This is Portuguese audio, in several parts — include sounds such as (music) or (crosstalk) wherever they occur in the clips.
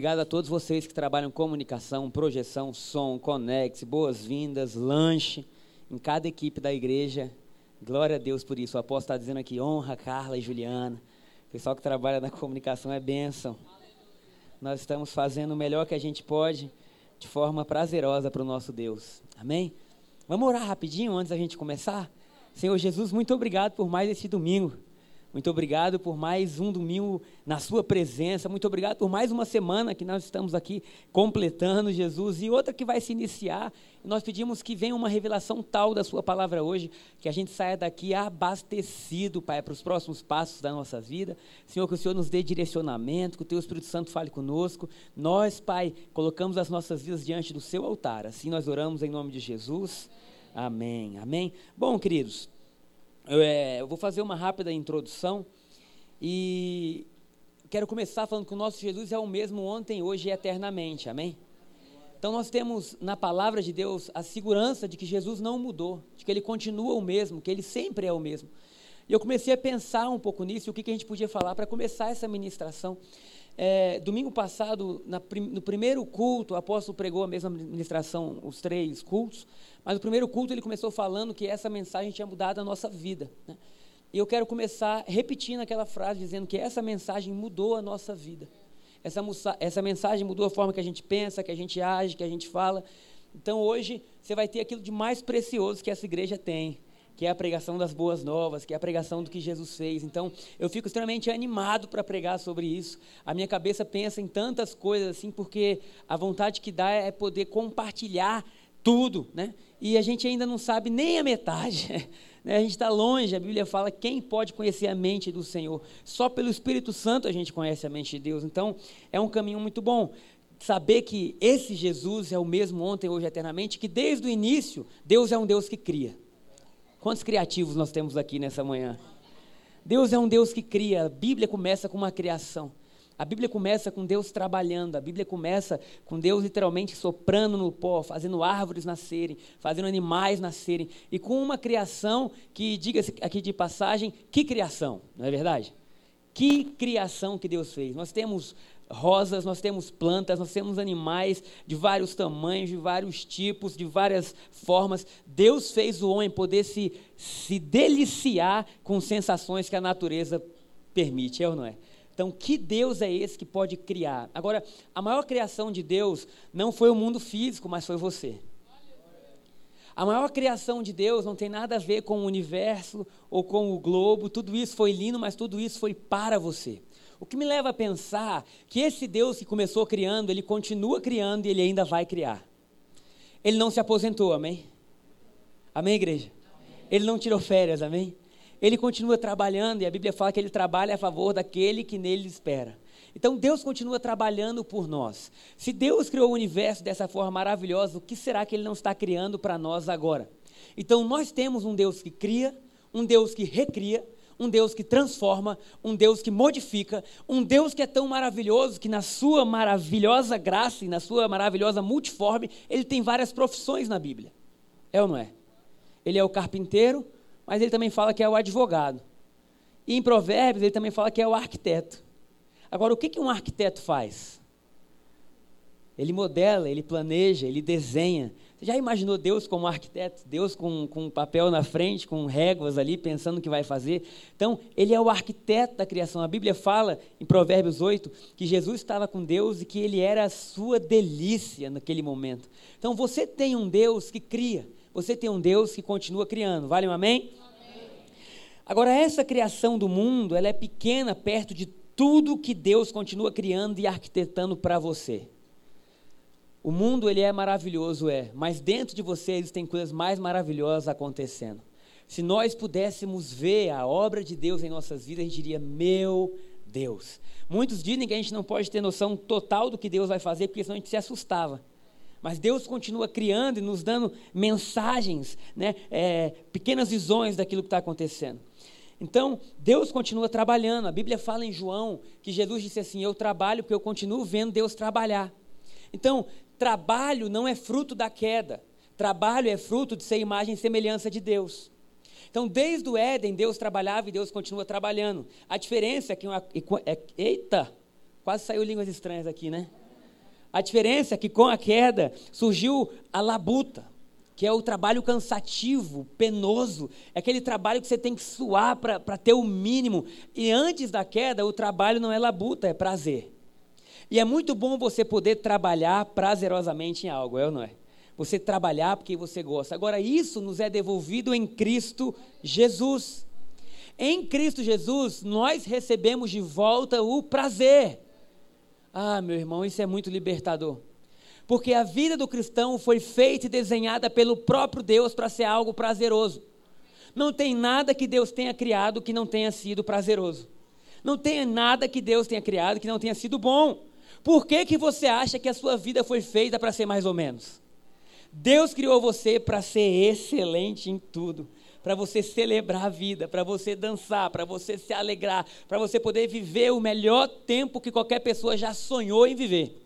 Obrigado a todos vocês que trabalham comunicação, projeção, som, conex, boas-vindas, lanche, em cada equipe da igreja. Glória a Deus por isso. O apóstolo está dizendo aqui, honra Carla e Juliana. O pessoal que trabalha na comunicação é bênção. Nós estamos fazendo o melhor que a gente pode, de forma prazerosa para o nosso Deus. Amém? Vamos orar rapidinho antes da gente começar? Senhor Jesus, muito obrigado por mais esse domingo. Muito obrigado por mais um domingo na Sua presença. Muito obrigado por mais uma semana que nós estamos aqui completando, Jesus, e outra que vai se iniciar. Nós pedimos que venha uma revelação tal da Sua palavra hoje, que a gente saia daqui abastecido, Pai, para os próximos passos da nossa vida. Senhor, que o Senhor nos dê direcionamento, que o Teu Espírito Santo fale conosco. Nós, Pai, colocamos as nossas vidas diante do Seu altar. Assim nós oramos em nome de Jesus. Amém. Amém. Bom, queridos. Eu, é, eu vou fazer uma rápida introdução e quero começar falando que o nosso Jesus é o mesmo ontem, hoje e eternamente, amém? Então nós temos na palavra de Deus a segurança de que Jesus não mudou, de que ele continua o mesmo, que ele sempre é o mesmo. E eu comecei a pensar um pouco nisso, o que, que a gente podia falar para começar essa ministração. É, domingo passado, na, no primeiro culto, o apóstolo pregou a mesma ministração, os três cultos, mas no primeiro culto ele começou falando que essa mensagem tinha mudado a nossa vida. Né? E eu quero começar repetindo aquela frase, dizendo que essa mensagem mudou a nossa vida. Essa, essa mensagem mudou a forma que a gente pensa, que a gente age, que a gente fala. Então hoje você vai ter aquilo de mais precioso que essa igreja tem, que é a pregação das boas novas, que é a pregação do que Jesus fez. Então, eu fico extremamente animado para pregar sobre isso. A minha cabeça pensa em tantas coisas assim, porque a vontade que dá é poder compartilhar tudo, né? E a gente ainda não sabe nem a metade. (laughs) Né? A gente está longe, a Bíblia fala quem pode conhecer a mente do Senhor. Só pelo Espírito Santo a gente conhece a mente de Deus. Então, é um caminho muito bom. Saber que esse Jesus é o mesmo ontem, hoje, eternamente, que desde o início, Deus é um Deus que cria. Quantos criativos nós temos aqui nessa manhã? Deus é um Deus que cria. A Bíblia começa com uma criação. A Bíblia começa com Deus trabalhando, a Bíblia começa com Deus literalmente soprando no pó, fazendo árvores nascerem, fazendo animais nascerem, e com uma criação que, diga-se aqui de passagem, que criação, não é verdade? Que criação que Deus fez. Nós temos rosas, nós temos plantas, nós temos animais de vários tamanhos, de vários tipos, de várias formas. Deus fez o homem poder se, se deliciar com sensações que a natureza permite, é ou não é? Então, que Deus é esse que pode criar? Agora, a maior criação de Deus não foi o mundo físico, mas foi você. A maior criação de Deus não tem nada a ver com o universo ou com o globo, tudo isso foi lindo, mas tudo isso foi para você. O que me leva a pensar que esse Deus que começou criando, ele continua criando e ele ainda vai criar. Ele não se aposentou, amém? Amém, igreja? Ele não tirou férias, amém? Ele continua trabalhando, e a Bíblia fala que ele trabalha a favor daquele que nele espera. Então Deus continua trabalhando por nós. Se Deus criou o universo dessa forma maravilhosa, o que será que Ele não está criando para nós agora? Então nós temos um Deus que cria, um Deus que recria, um Deus que transforma, um Deus que modifica, um Deus que é tão maravilhoso que na sua maravilhosa graça e na sua maravilhosa multiforme, Ele tem várias profissões na Bíblia. É ou não é? Ele é o carpinteiro, mas ele também fala que é o advogado. E em Provérbios ele também fala que é o arquiteto. Agora, o que, que um arquiteto faz? Ele modela, ele planeja, ele desenha. Você já imaginou Deus como arquiteto? Deus com, com um papel na frente, com réguas ali, pensando o que vai fazer? Então, ele é o arquiteto da criação. A Bíblia fala, em Provérbios 8, que Jesus estava com Deus e que ele era a sua delícia naquele momento. Então, você tem um Deus que cria. Você tem um Deus que continua criando. Vale um amém? amém? Agora, essa criação do mundo, ela é pequena perto de tudo que Deus continua criando e arquitetando para você. O mundo, ele é maravilhoso, é, mas dentro de você existem coisas mais maravilhosas acontecendo. Se nós pudéssemos ver a obra de Deus em nossas vidas, a gente diria, meu Deus. Muitos dizem que a gente não pode ter noção total do que Deus vai fazer, porque senão a gente se assustava. Mas Deus continua criando e nos dando mensagens, né, é, pequenas visões daquilo que está acontecendo. Então, Deus continua trabalhando. A Bíblia fala em João que Jesus disse assim: Eu trabalho porque eu continuo vendo Deus trabalhar. Então, trabalho não é fruto da queda. Trabalho é fruto de ser imagem e semelhança de Deus. Então, desde o Éden, Deus trabalhava e Deus continua trabalhando. A diferença é que. Uma, é, eita! Quase saiu línguas estranhas aqui, né? A diferença é que com a queda surgiu a labuta, que é o trabalho cansativo, penoso, é aquele trabalho que você tem que suar para ter o mínimo. E antes da queda, o trabalho não é labuta, é prazer. E é muito bom você poder trabalhar prazerosamente em algo, é ou não é? Você trabalhar porque você gosta. Agora, isso nos é devolvido em Cristo Jesus. Em Cristo Jesus, nós recebemos de volta o prazer. Ah, meu irmão, isso é muito libertador. Porque a vida do cristão foi feita e desenhada pelo próprio Deus para ser algo prazeroso. Não tem nada que Deus tenha criado que não tenha sido prazeroso. Não tem nada que Deus tenha criado que não tenha sido bom. Por que, que você acha que a sua vida foi feita para ser mais ou menos? Deus criou você para ser excelente em tudo, para você celebrar a vida, para você dançar, para você se alegrar, para você poder viver o melhor tempo que qualquer pessoa já sonhou em viver.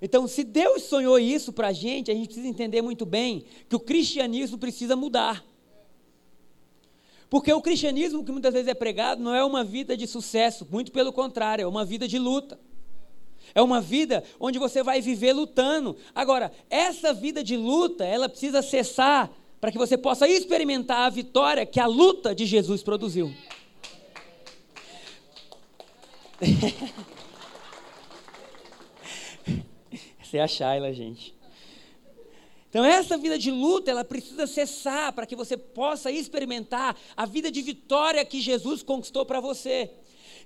Então, se Deus sonhou isso para a gente, a gente precisa entender muito bem que o cristianismo precisa mudar. Porque o cristianismo que muitas vezes é pregado não é uma vida de sucesso, muito pelo contrário, é uma vida de luta. É uma vida onde você vai viver lutando. Agora, essa vida de luta, ela precisa cessar para que você possa experimentar a vitória que a luta de Jesus produziu. (laughs) Essa é a Shaila, gente. Então, essa vida de luta, ela precisa cessar para que você possa experimentar a vida de vitória que Jesus conquistou para você.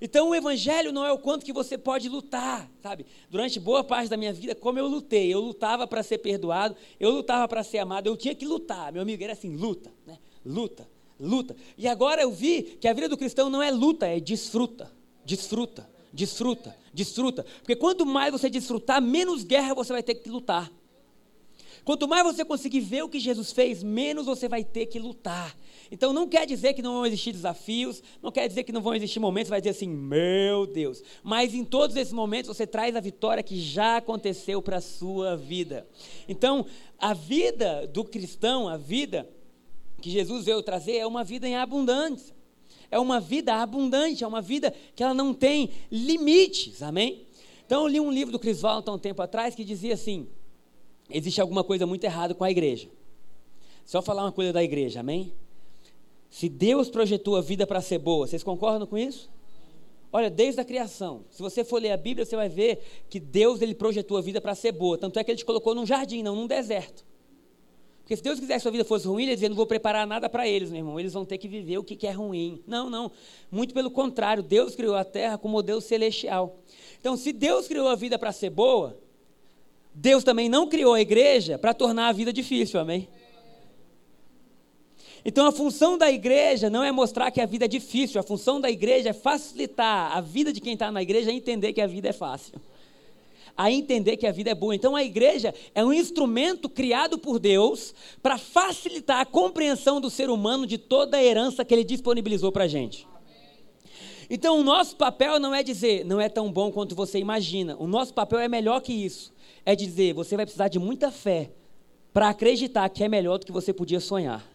Então o evangelho não é o quanto que você pode lutar, sabe? Durante boa parte da minha vida, como eu lutei, eu lutava para ser perdoado, eu lutava para ser amado, eu tinha que lutar. Meu amigo era assim, luta, né? Luta, luta. E agora eu vi que a vida do cristão não é luta, é desfruta, desfruta, desfruta, desfruta. Porque quanto mais você desfrutar, menos guerra você vai ter que lutar. Quanto mais você conseguir ver o que Jesus fez, menos você vai ter que lutar. Então não quer dizer que não vão existir desafios, não quer dizer que não vão existir momentos, vai dizer assim, meu Deus. Mas em todos esses momentos você traz a vitória que já aconteceu para a sua vida. Então, a vida do cristão, a vida que Jesus veio trazer é uma vida em abundância. É uma vida abundante, é uma vida que ela não tem limites, amém? Então eu li um livro do Chris Walton um tempo atrás que dizia assim: existe alguma coisa muito errada com a igreja. Só falar uma coisa da igreja, amém? Se Deus projetou a vida para ser boa, vocês concordam com isso? Olha, desde a criação, se você for ler a Bíblia, você vai ver que Deus ele projetou a vida para ser boa. Tanto é que ele te colocou num jardim, não num deserto. Porque se Deus quisesse que sua vida fosse ruim, ele dizia, não vou preparar nada para eles, meu irmão. Eles vão ter que viver o que, que é ruim. Não, não. Muito pelo contrário, Deus criou a terra como modelo celestial. Então, se Deus criou a vida para ser boa, Deus também não criou a igreja para tornar a vida difícil, amém? Então a função da igreja não é mostrar que a vida é difícil, a função da igreja é facilitar a vida de quem está na igreja a entender que a vida é fácil. A entender que a vida é boa. Então a igreja é um instrumento criado por Deus para facilitar a compreensão do ser humano de toda a herança que ele disponibilizou para a gente. Então o nosso papel não é dizer, não é tão bom quanto você imagina. O nosso papel é melhor que isso. É dizer, você vai precisar de muita fé para acreditar que é melhor do que você podia sonhar.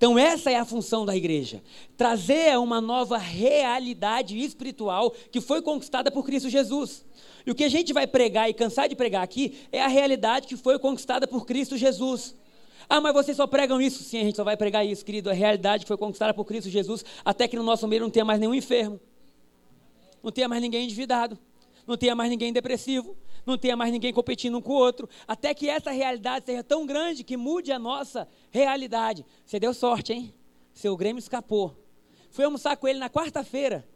Então, essa é a função da igreja: trazer uma nova realidade espiritual que foi conquistada por Cristo Jesus. E o que a gente vai pregar e cansar de pregar aqui é a realidade que foi conquistada por Cristo Jesus. Ah, mas vocês só pregam isso? Sim, a gente só vai pregar isso, querido. A realidade que foi conquistada por Cristo Jesus, até que no nosso meio não tenha mais nenhum enfermo, não tenha mais ninguém endividado, não tenha mais ninguém depressivo, não tenha mais ninguém competindo um com o outro, até que essa realidade seja tão grande que mude a nossa realidade. Você deu sorte, hein? Seu Grêmio escapou. Fui almoçar com ele na quarta-feira.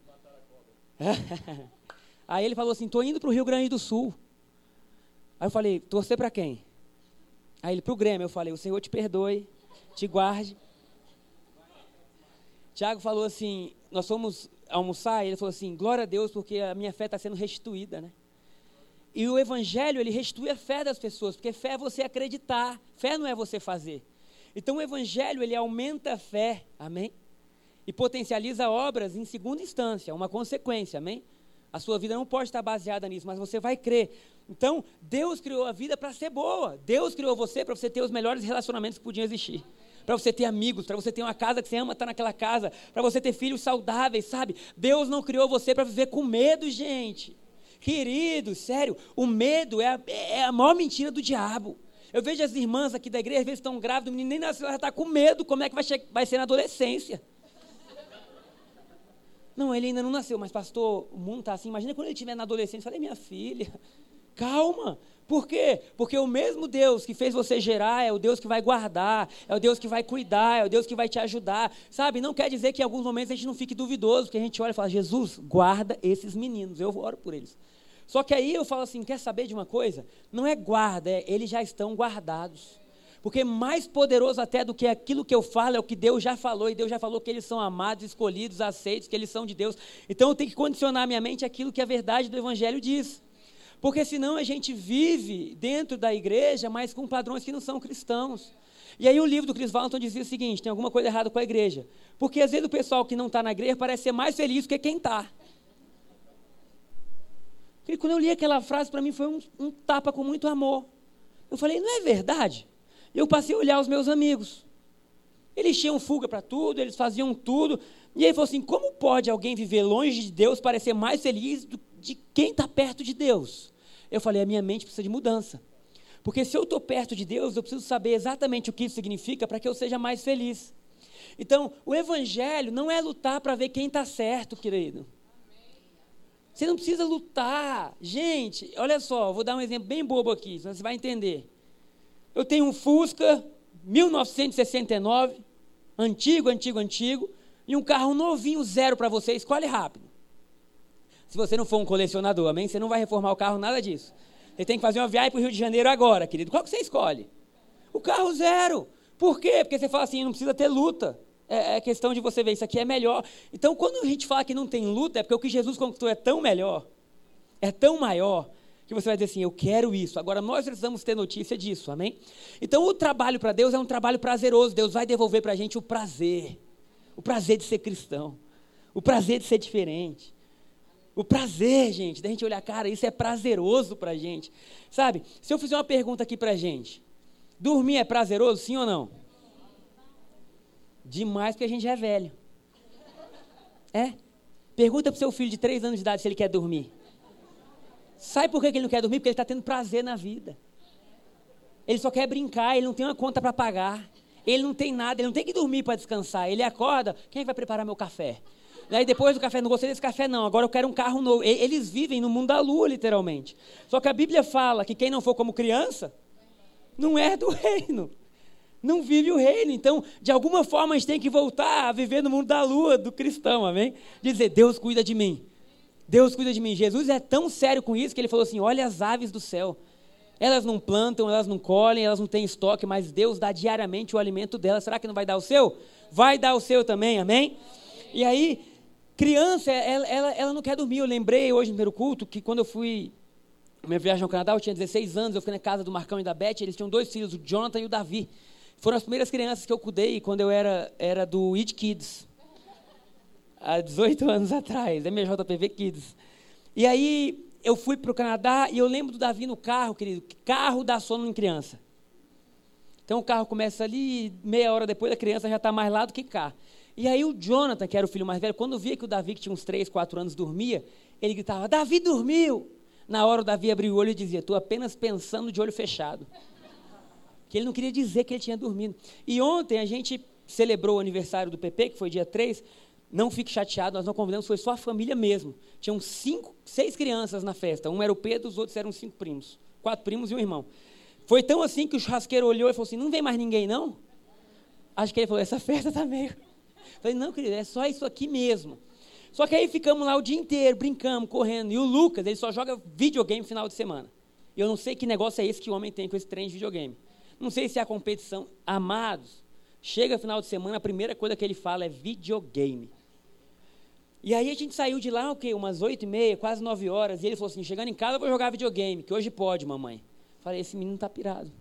(laughs) Aí ele falou assim: estou indo para o Rio Grande do Sul. Aí eu falei: torcer para quem? Aí ele: para o Grêmio. Eu falei: o Senhor te perdoe, te guarde. Tiago falou assim: nós fomos almoçar, e ele falou assim: glória a Deus, porque a minha fé está sendo restituída, né? E o evangelho, ele restitui a fé das pessoas, porque fé é você acreditar, fé não é você fazer. Então o evangelho, ele aumenta a fé, amém? E potencializa obras em segunda instância, uma consequência, amém? A sua vida não pode estar baseada nisso, mas você vai crer. Então, Deus criou a vida para ser boa. Deus criou você para você ter os melhores relacionamentos que podiam existir. Para você ter amigos, para você ter uma casa que você ama estar naquela casa, para você ter filhos saudáveis, sabe? Deus não criou você para viver com medo, gente. Querido, sério, o medo é a, é a maior mentira do diabo. Eu vejo as irmãs aqui da igreja, às vezes estão grávidas, o menino nem nasceu, ela está com medo, como é que vai, vai ser na adolescência? Não, ele ainda não nasceu, mas pastor, o mundo está assim. Imagina quando ele estiver na adolescência. Eu falei, minha filha, (laughs) calma. Por quê? Porque o mesmo Deus que fez você gerar é o Deus que vai guardar, é o Deus que vai cuidar, é o Deus que vai te ajudar. Sabe? Não quer dizer que em alguns momentos a gente não fique duvidoso, que a gente olha e fala, Jesus, guarda esses meninos, eu oro por eles. Só que aí eu falo assim, quer saber de uma coisa? Não é guarda, é eles já estão guardados. Porque mais poderoso até do que aquilo que eu falo é o que Deus já falou, e Deus já falou que eles são amados, escolhidos, aceitos, que eles são de Deus. Então eu tenho que condicionar minha mente aquilo que a verdade do Evangelho diz. Porque senão a gente vive dentro da igreja, mas com padrões que não são cristãos. E aí o livro do Chris Valentin dizia o seguinte: tem alguma coisa errada com a igreja. Porque às vezes o pessoal que não está na igreja parece ser mais feliz do que quem está. E quando eu li aquela frase, para mim foi um, um tapa com muito amor. Eu falei, não é verdade? eu passei a olhar os meus amigos. Eles tinham fuga para tudo, eles faziam tudo. E ele falou assim: como pode alguém viver longe de Deus parecer mais feliz do, de quem está perto de Deus? Eu falei: a minha mente precisa de mudança. Porque se eu estou perto de Deus, eu preciso saber exatamente o que isso significa para que eu seja mais feliz. Então, o Evangelho não é lutar para ver quem está certo, querido. Você não precisa lutar. Gente, olha só, vou dar um exemplo bem bobo aqui, você vai entender. Eu tenho um Fusca 1969, antigo, antigo, antigo, e um carro novinho, zero para você, escolhe rápido. Se você não for um colecionador, amém? Você não vai reformar o carro, nada disso. Você tem que fazer uma viagem para o Rio de Janeiro agora, querido. Qual que você escolhe? O carro zero. Por quê? Porque você fala assim, não precisa ter luta. É, é questão de você ver, isso aqui é melhor. Então, quando a gente fala que não tem luta, é porque o que Jesus conquistou é tão melhor, é tão maior, que você vai dizer assim: Eu quero isso. Agora nós precisamos ter notícia disso, amém? Então o trabalho para Deus é um trabalho prazeroso. Deus vai devolver para a gente o prazer, o prazer de ser cristão, o prazer de ser diferente. O prazer, gente, da gente olhar, cara, isso é prazeroso para a gente. Sabe, se eu fizer uma pergunta aqui para a gente: dormir é prazeroso, sim ou não? Demais, porque a gente é velho. É? Pergunta para o seu filho de três anos de idade se ele quer dormir. Sabe por que ele não quer dormir? Porque ele está tendo prazer na vida. Ele só quer brincar, ele não tem uma conta para pagar. Ele não tem nada, ele não tem que dormir para descansar. Ele acorda, quem é vai preparar meu café? Aí depois do café, não gostei desse café, não. Agora eu quero um carro novo. Eles vivem no mundo da lua, literalmente. Só que a Bíblia fala que quem não for como criança, não é do reino. Não vive o reino. Então, de alguma forma, a gente tem que voltar a viver no mundo da lua, do cristão, amém? Dizer, Deus cuida de mim. Deus cuida de mim. Jesus é tão sério com isso que ele falou assim: olha as aves do céu. Elas não plantam, elas não colhem, elas não têm estoque, mas Deus dá diariamente o alimento delas. Será que não vai dar o seu? Vai dar o seu também, amém? E aí, criança, ela, ela, ela não quer dormir. Eu lembrei hoje no primeiro culto que quando eu fui minha viagem ao Canadá, eu tinha 16 anos, eu fui na casa do Marcão e da Beth, eles tinham dois filhos, o Jonathan e o Davi. Foram as primeiras crianças que eu cuidei quando eu era, era do It Kids há 18 anos atrás, MJPV Kids. E aí eu fui para o Canadá e eu lembro do Davi no carro, querido, carro dá sono em criança. Então o carro começa ali, meia hora depois a criança já está mais lá do que cá. E aí o Jonathan, que era o filho mais velho, quando via que o Davi, que tinha uns 3, 4 anos, dormia, ele gritava, Davi dormiu! Na hora o Davi abriu o olho e dizia, estou apenas pensando de olho fechado. Que ele não queria dizer que ele tinha dormido. E ontem a gente celebrou o aniversário do PP, que foi dia 3, não fique chateado, nós não convidamos, foi só a família mesmo. Tinham cinco, seis crianças na festa. Um era o Pedro, os outros eram cinco primos. Quatro primos e um irmão. Foi tão assim que o churrasqueiro olhou e falou assim: não vem mais ninguém, não? Acho que ele falou: essa festa está meio. (laughs) Falei, não, querido, é só isso aqui mesmo. Só que aí ficamos lá o dia inteiro, brincamos, correndo. E o Lucas, ele só joga videogame no final de semana. E eu não sei que negócio é esse que o homem tem com esse trem de videogame. Não sei se é a competição. Amados, chega final de semana, a primeira coisa que ele fala é videogame. E aí a gente saiu de lá, o quê? Umas oito e meia, quase nove horas. E ele falou assim, chegando em casa eu vou jogar videogame, que hoje pode, mamãe. Falei, esse menino tá pirado.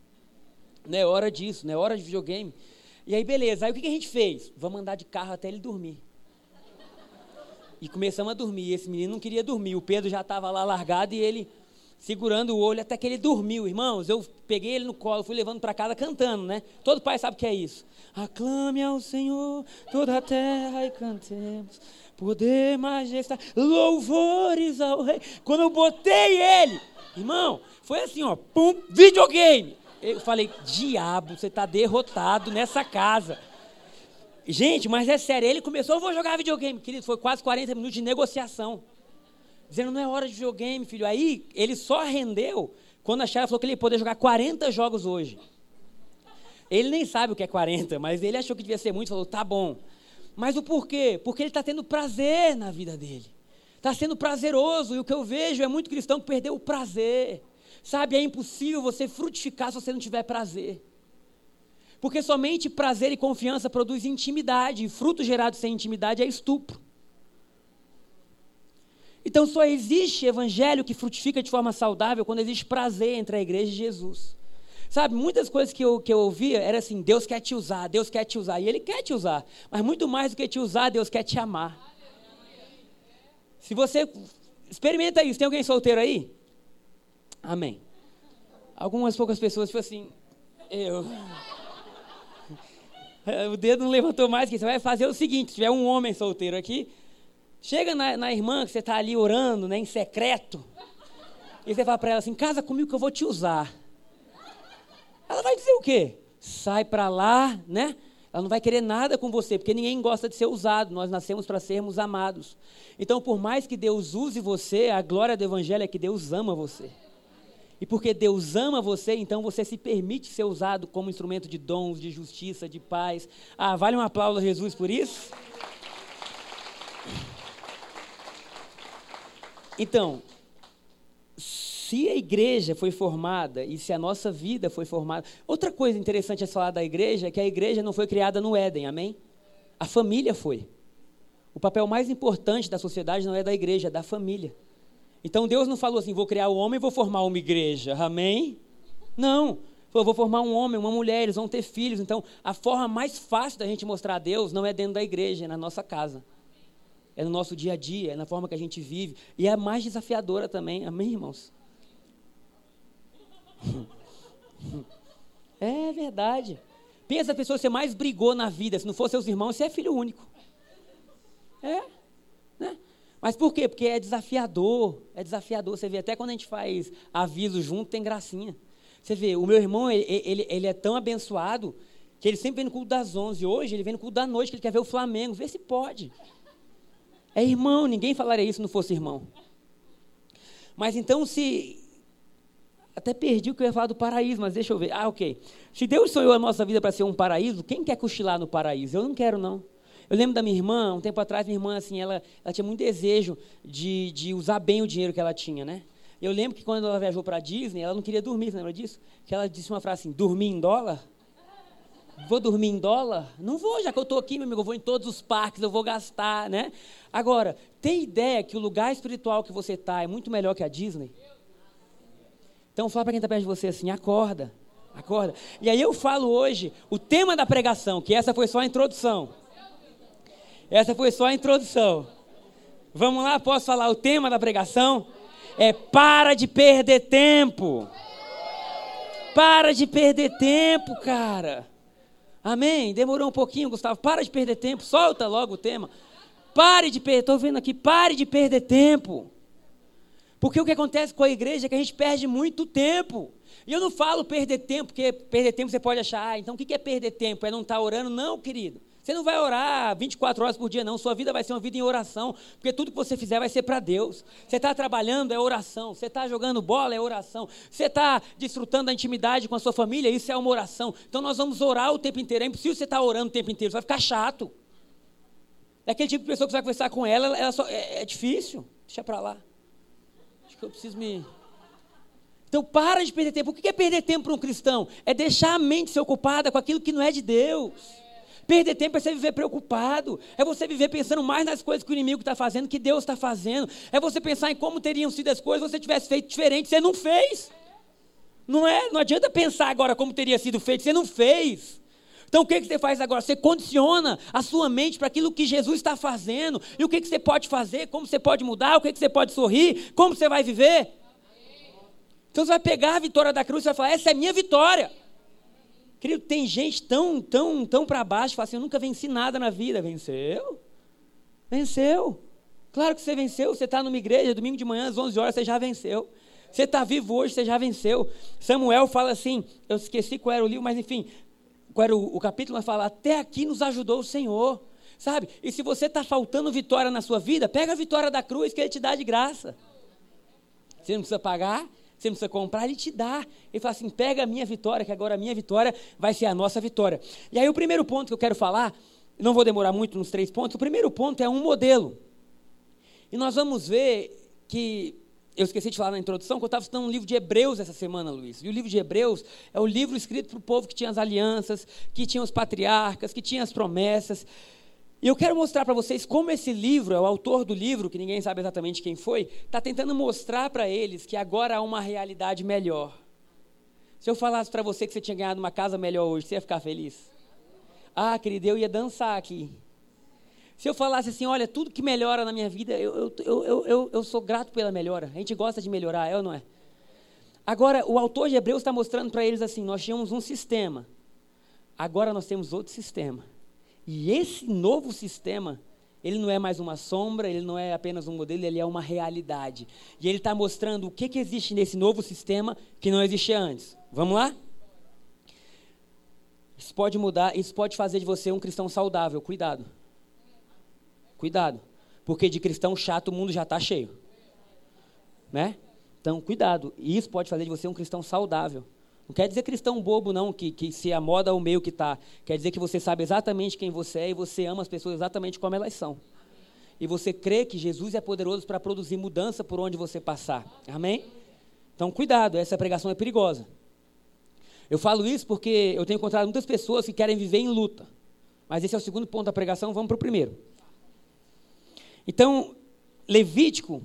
Não é hora disso, não é hora de videogame. E aí, beleza. Aí o que, que a gente fez? Vamos andar de carro até ele dormir. E começamos a dormir. Esse menino não queria dormir. O Pedro já estava lá largado e ele segurando o olho até que ele dormiu. Irmãos, eu peguei ele no colo, fui levando para casa cantando, né? Todo pai sabe o que é isso. Aclame ao Senhor toda a terra e cantemos. Poder, majestade, louvores ao rei. Quando eu botei ele, irmão, foi assim, ó, pum, videogame. Eu falei, diabo, você está derrotado nessa casa. Gente, mas é sério, ele começou, eu vou jogar videogame. Querido, foi quase 40 minutos de negociação. Dizendo, não é hora de videogame, filho. Aí, ele só rendeu quando a Shara falou que ele ia poder jogar 40 jogos hoje. Ele nem sabe o que é 40, mas ele achou que devia ser muito, falou, tá bom. Mas o porquê? Porque ele está tendo prazer na vida dele. Está sendo prazeroso, e o que eu vejo é muito cristão que perdeu o prazer. Sabe, é impossível você frutificar se você não tiver prazer. Porque somente prazer e confiança produz intimidade, e fruto gerado sem intimidade é estupro. Então só existe evangelho que frutifica de forma saudável quando existe prazer entre a igreja e Jesus. Sabe, muitas coisas que eu, que eu ouvia era assim: Deus quer te usar, Deus quer te usar. E Ele quer te usar. Mas muito mais do que te usar, Deus quer te amar. Se você. Experimenta isso. Tem alguém solteiro aí? Amém. Algumas poucas pessoas, tipo assim. Eu. (laughs) o dedo não levantou mais, que você vai fazer o seguinte: se tiver um homem solteiro aqui, chega na, na irmã que você está ali orando, né, em secreto, e você fala para ela assim: casa comigo que eu vou te usar. Ela vai dizer o quê? Sai para lá, né? Ela não vai querer nada com você, porque ninguém gosta de ser usado. Nós nascemos para sermos amados. Então, por mais que Deus use você, a glória do Evangelho é que Deus ama você. E porque Deus ama você, então você se permite ser usado como instrumento de dons, de justiça, de paz. Ah, vale um aplauso a Jesus por isso? Então, se a igreja foi formada e se a nossa vida foi formada. Outra coisa interessante a falar da igreja é que a igreja não foi criada no Éden, amém? A família foi. O papel mais importante da sociedade não é da igreja, é da família. Então Deus não falou assim: vou criar o um homem e vou formar uma igreja. Amém? Não. Falou, vou formar um homem, uma mulher, eles vão ter filhos. Então, a forma mais fácil da gente mostrar a Deus não é dentro da igreja, é na nossa casa. É no nosso dia a dia, é na forma que a gente vive. E é mais desafiadora também. Amém, irmãos? (laughs) É verdade. Pensa a pessoa que você mais brigou na vida. Se não fosse seus irmãos, você é filho único. É. Né? Mas por quê? Porque é desafiador, é desafiador. Você vê, até quando a gente faz aviso junto, tem gracinha. Você vê, o meu irmão, ele, ele, ele é tão abençoado que ele sempre vem no culto das 11. Hoje, ele vem no culto da noite, que ele quer ver o Flamengo. Vê se pode. É irmão, ninguém falaria isso se não fosse irmão. Mas então, se. Até perdi o que eu ia falar do paraíso, mas deixa eu ver. Ah, ok. Se Deus sonhou a nossa vida para ser um paraíso, quem quer cochilar no paraíso? Eu não quero, não. Eu lembro da minha irmã, um tempo atrás, minha irmã, assim, ela, ela tinha muito desejo de, de usar bem o dinheiro que ela tinha, né? Eu lembro que quando ela viajou para a Disney, ela não queria dormir, você lembra disso? Que ela disse uma frase assim, dormir em dólar? Vou dormir em dólar? Não vou, já que eu estou aqui, meu amigo, eu vou em todos os parques, eu vou gastar, né? Agora, tem ideia que o lugar espiritual que você está é muito melhor que a Disney? Então fala para quem está perto de você assim, acorda, acorda. E aí eu falo hoje o tema da pregação, que essa foi só a introdução. Essa foi só a introdução. Vamos lá, posso falar o tema da pregação? É para de perder tempo. Para de perder tempo, cara. Amém? Demorou um pouquinho, Gustavo. Para de perder tempo. Solta logo o tema. Pare de perder. Estou vendo aqui. Pare de perder tempo. Porque o que acontece com a igreja é que a gente perde muito tempo. E eu não falo perder tempo, porque perder tempo você pode achar, ah, então o que é perder tempo? É não estar tá orando? Não, querido. Você não vai orar 24 horas por dia, não. Sua vida vai ser uma vida em oração, porque tudo que você fizer vai ser para Deus. Você está trabalhando, é oração. Você está jogando bola, é oração. Você está desfrutando da intimidade com a sua família, isso é uma oração. Então nós vamos orar o tempo inteiro. É impossível você estar tá orando o tempo inteiro, você vai ficar chato. É aquele tipo de pessoa que você vai conversar com ela, ela só, é, é difícil. Deixa para lá. Acho que eu preciso me. Então para de perder tempo. O que é perder tempo para um cristão? É deixar a mente ser ocupada com aquilo que não é de Deus. Perder tempo é você viver preocupado. É você viver pensando mais nas coisas que o inimigo está fazendo, que Deus está fazendo. É você pensar em como teriam sido as coisas se você tivesse feito diferente. Você não fez. Não é? Não adianta pensar agora como teria sido feito. Você não fez. Então o que, que você faz agora? Você condiciona a sua mente para aquilo que Jesus está fazendo. E o que, que você pode fazer, como você pode mudar, o que, que você pode sorrir, como você vai viver. Então você vai pegar a vitória da cruz e vai falar: essa é a minha vitória. Querido, tem gente tão, tão, tão para baixo, fala assim: eu nunca venci nada na vida. Venceu? Venceu. Claro que você venceu. Você está numa igreja, domingo de manhã, às 11 horas, você já venceu. Você está vivo hoje, você já venceu. Samuel fala assim: eu esqueci qual era o livro, mas enfim, qual era o, o capítulo, mas fala: até aqui nos ajudou o Senhor. Sabe? E se você está faltando vitória na sua vida, pega a vitória da cruz que Ele te dá de graça. Você não precisa pagar, você não precisa comprar, ele te dá. Ele fala assim: pega a minha vitória, que agora a minha vitória vai ser a nossa vitória. E aí, o primeiro ponto que eu quero falar, não vou demorar muito nos três pontos, o primeiro ponto é um modelo. E nós vamos ver que. Eu esqueci de falar na introdução que eu estava estudando um livro de Hebreus essa semana, Luiz. E o livro de Hebreus é o livro escrito para o povo que tinha as alianças, que tinha os patriarcas, que tinha as promessas. E eu quero mostrar para vocês como esse livro, é o autor do livro, que ninguém sabe exatamente quem foi, está tentando mostrar para eles que agora há uma realidade melhor. Se eu falasse para você que você tinha ganhado uma casa melhor hoje, você ia ficar feliz? Ah, querido, eu ia dançar aqui. Se eu falasse assim, olha, tudo que melhora na minha vida, eu, eu, eu, eu, eu sou grato pela melhora. A gente gosta de melhorar, é ou não é? Agora, o autor de Hebreus está mostrando para eles assim: nós tínhamos um sistema, agora nós temos outro sistema. E esse novo sistema, ele não é mais uma sombra, ele não é apenas um modelo, ele é uma realidade. E ele está mostrando o que, que existe nesse novo sistema que não existia antes. Vamos lá? Isso pode mudar, isso pode fazer de você um cristão saudável. Cuidado. Cuidado. Porque de cristão chato o mundo já está cheio. Né? Então, cuidado. E isso pode fazer de você um cristão saudável. Não quer dizer cristão bobo, não, que, que se moda o meio que está. Quer dizer que você sabe exatamente quem você é e você ama as pessoas exatamente como elas são. E você crê que Jesus é poderoso para produzir mudança por onde você passar. Amém? Então, cuidado, essa pregação é perigosa. Eu falo isso porque eu tenho encontrado muitas pessoas que querem viver em luta. Mas esse é o segundo ponto da pregação, vamos para o primeiro. Então, Levítico,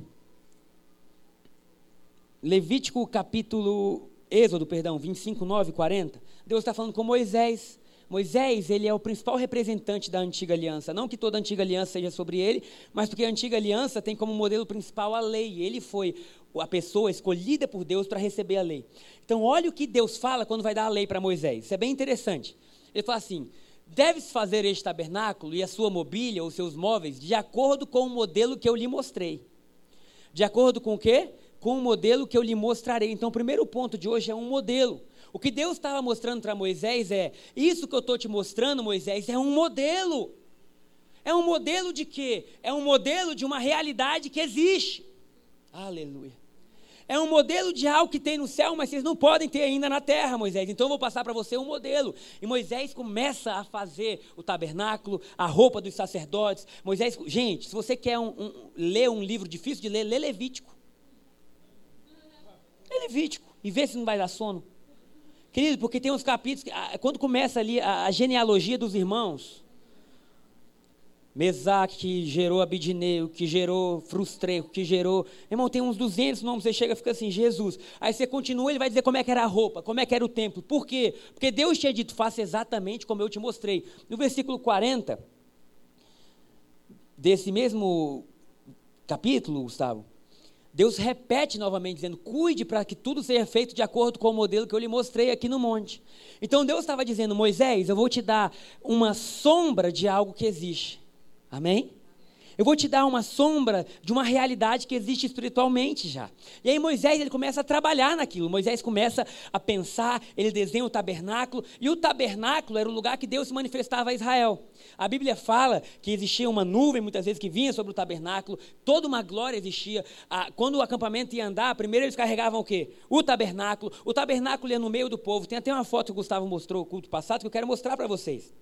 Levítico capítulo Êxodo, perdão, 25, 9, 40, Deus está falando com Moisés. Moisés, ele é o principal representante da antiga aliança. Não que toda antiga aliança seja sobre ele, mas porque a antiga aliança tem como modelo principal a lei. Ele foi a pessoa escolhida por Deus para receber a lei. Então, olha o que Deus fala quando vai dar a lei para Moisés. Isso é bem interessante. Ele fala assim: Deves fazer este tabernáculo e a sua mobília, os seus móveis, de acordo com o modelo que eu lhe mostrei. De acordo com o quê? Com o modelo que eu lhe mostrarei. Então, o primeiro ponto de hoje é um modelo. O que Deus estava mostrando para Moisés é: isso que eu estou te mostrando, Moisés, é um modelo. É um modelo de quê? É um modelo de uma realidade que existe. Aleluia. É um modelo de algo que tem no céu, mas vocês não podem ter ainda na terra, Moisés. Então eu vou passar para você um modelo. E Moisés começa a fazer o tabernáculo, a roupa dos sacerdotes. Moisés, gente, se você quer um, um, ler um livro difícil de ler, lê Levítico. É Levítico. E vê se não vai dar sono. Querido, porque tem uns capítulos, que, ah, quando começa ali a, a genealogia dos irmãos, Mesaque, que gerou Abidineu, que gerou Frustreco, que gerou. Irmão, tem uns 200 nomes, você chega e fica assim, Jesus. Aí você continua, ele vai dizer como é que era a roupa, como é que era o templo. Por quê? Porque Deus tinha dito, faça exatamente como eu te mostrei. No versículo 40, desse mesmo capítulo, Gustavo, Deus repete novamente, dizendo: cuide para que tudo seja feito de acordo com o modelo que eu lhe mostrei aqui no monte. Então Deus estava dizendo: Moisés, eu vou te dar uma sombra de algo que existe. Amém? Eu vou te dar uma sombra de uma realidade que existe espiritualmente já. E aí Moisés ele começa a trabalhar naquilo. Moisés começa a pensar, ele desenha o tabernáculo, e o tabernáculo era o lugar que Deus se manifestava a Israel. A Bíblia fala que existia uma nuvem, muitas vezes, que vinha sobre o tabernáculo, toda uma glória existia. Quando o acampamento ia andar, primeiro eles carregavam o quê? O tabernáculo. O tabernáculo ia no meio do povo. Tem até uma foto que o Gustavo mostrou no culto passado que eu quero mostrar para vocês.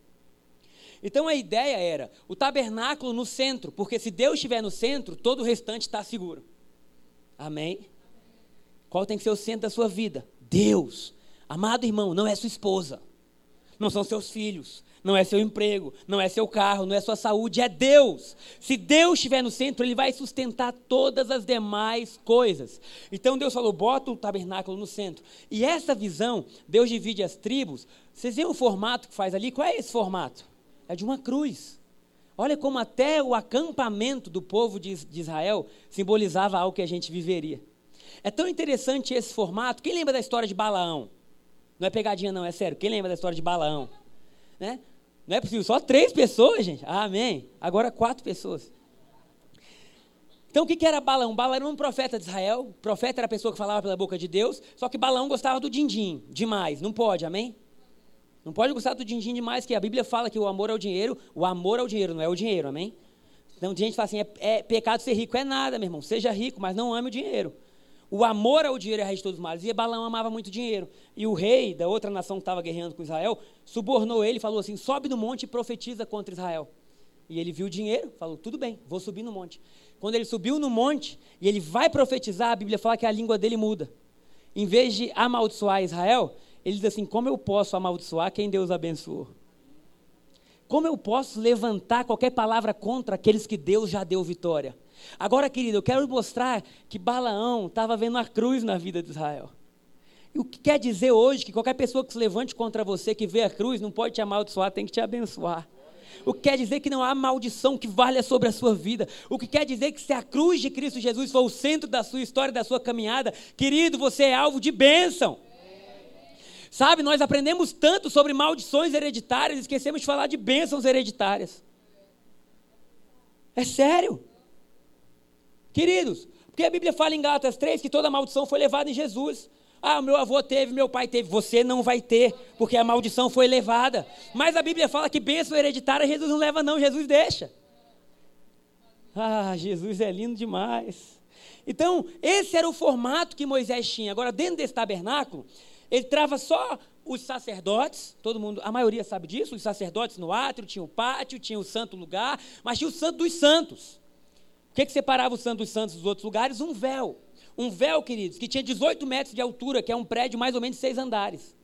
Então a ideia era o tabernáculo no centro, porque se Deus estiver no centro, todo o restante está seguro. Amém? Qual tem que ser o centro da sua vida? Deus. Amado irmão, não é sua esposa, não são seus filhos, não é seu emprego, não é seu carro, não é sua saúde, é Deus. Se Deus estiver no centro, Ele vai sustentar todas as demais coisas. Então Deus falou: bota o tabernáculo no centro. E essa visão, Deus divide as tribos. Vocês veem o formato que faz ali? Qual é esse formato? É de uma cruz. Olha como até o acampamento do povo de Israel simbolizava algo que a gente viveria. É tão interessante esse formato. Quem lembra da história de Balaão? Não é pegadinha, não, é sério. Quem lembra da história de Balaão? Né? Não é possível, só três pessoas, gente. amém. Agora quatro pessoas. Então o que, que era Balaão? Balaão era um profeta de Israel. O profeta era a pessoa que falava pela boca de Deus. Só que Balaão gostava do din-din demais. Não pode, amém? Não pode gostar do din-din demais, que a Bíblia fala que o amor ao dinheiro, o amor ao dinheiro, não é o dinheiro, amém? Então, a gente fala assim, é, é, pecado ser rico, é nada, meu irmão. Seja rico, mas não ame o dinheiro. O amor ao dinheiro é a raiz de todos os males. E Balaão amava muito dinheiro. E o rei da outra nação que estava guerreando com Israel, subornou ele e falou assim, sobe no monte e profetiza contra Israel. E ele viu o dinheiro, falou, tudo bem, vou subir no monte. Quando ele subiu no monte e ele vai profetizar, a Bíblia fala que a língua dele muda. Em vez de amaldiçoar Israel, ele diz assim, como eu posso amaldiçoar quem Deus abençoou? Como eu posso levantar qualquer palavra contra aqueles que Deus já deu vitória? Agora, querido, eu quero mostrar que Balaão estava vendo a cruz na vida de Israel. E o que quer dizer hoje que qualquer pessoa que se levante contra você, que vê a cruz, não pode te amaldiçoar, tem que te abençoar. O que quer dizer que não há maldição que valha sobre a sua vida. O que quer dizer que se a cruz de Cristo Jesus for o centro da sua história, da sua caminhada, querido, você é alvo de bênção. Sabe, nós aprendemos tanto sobre maldições hereditárias, esquecemos de falar de bênçãos hereditárias. É sério. Queridos, porque a Bíblia fala em Gálatas 3 que toda maldição foi levada em Jesus. Ah, meu avô teve, meu pai teve, você não vai ter, porque a maldição foi levada. Mas a Bíblia fala que bênção hereditária Jesus não leva, não, Jesus deixa. Ah, Jesus é lindo demais. Então, esse era o formato que Moisés tinha. Agora, dentro desse tabernáculo, ele trava só os sacerdotes, todo mundo, a maioria sabe disso, os sacerdotes no átrio, tinha o pátio, tinha o santo lugar, mas tinha o santo dos santos. O que, que separava o santo dos santos dos outros lugares? Um véu. Um véu, queridos, que tinha 18 metros de altura, que é um prédio mais ou menos de seis andares.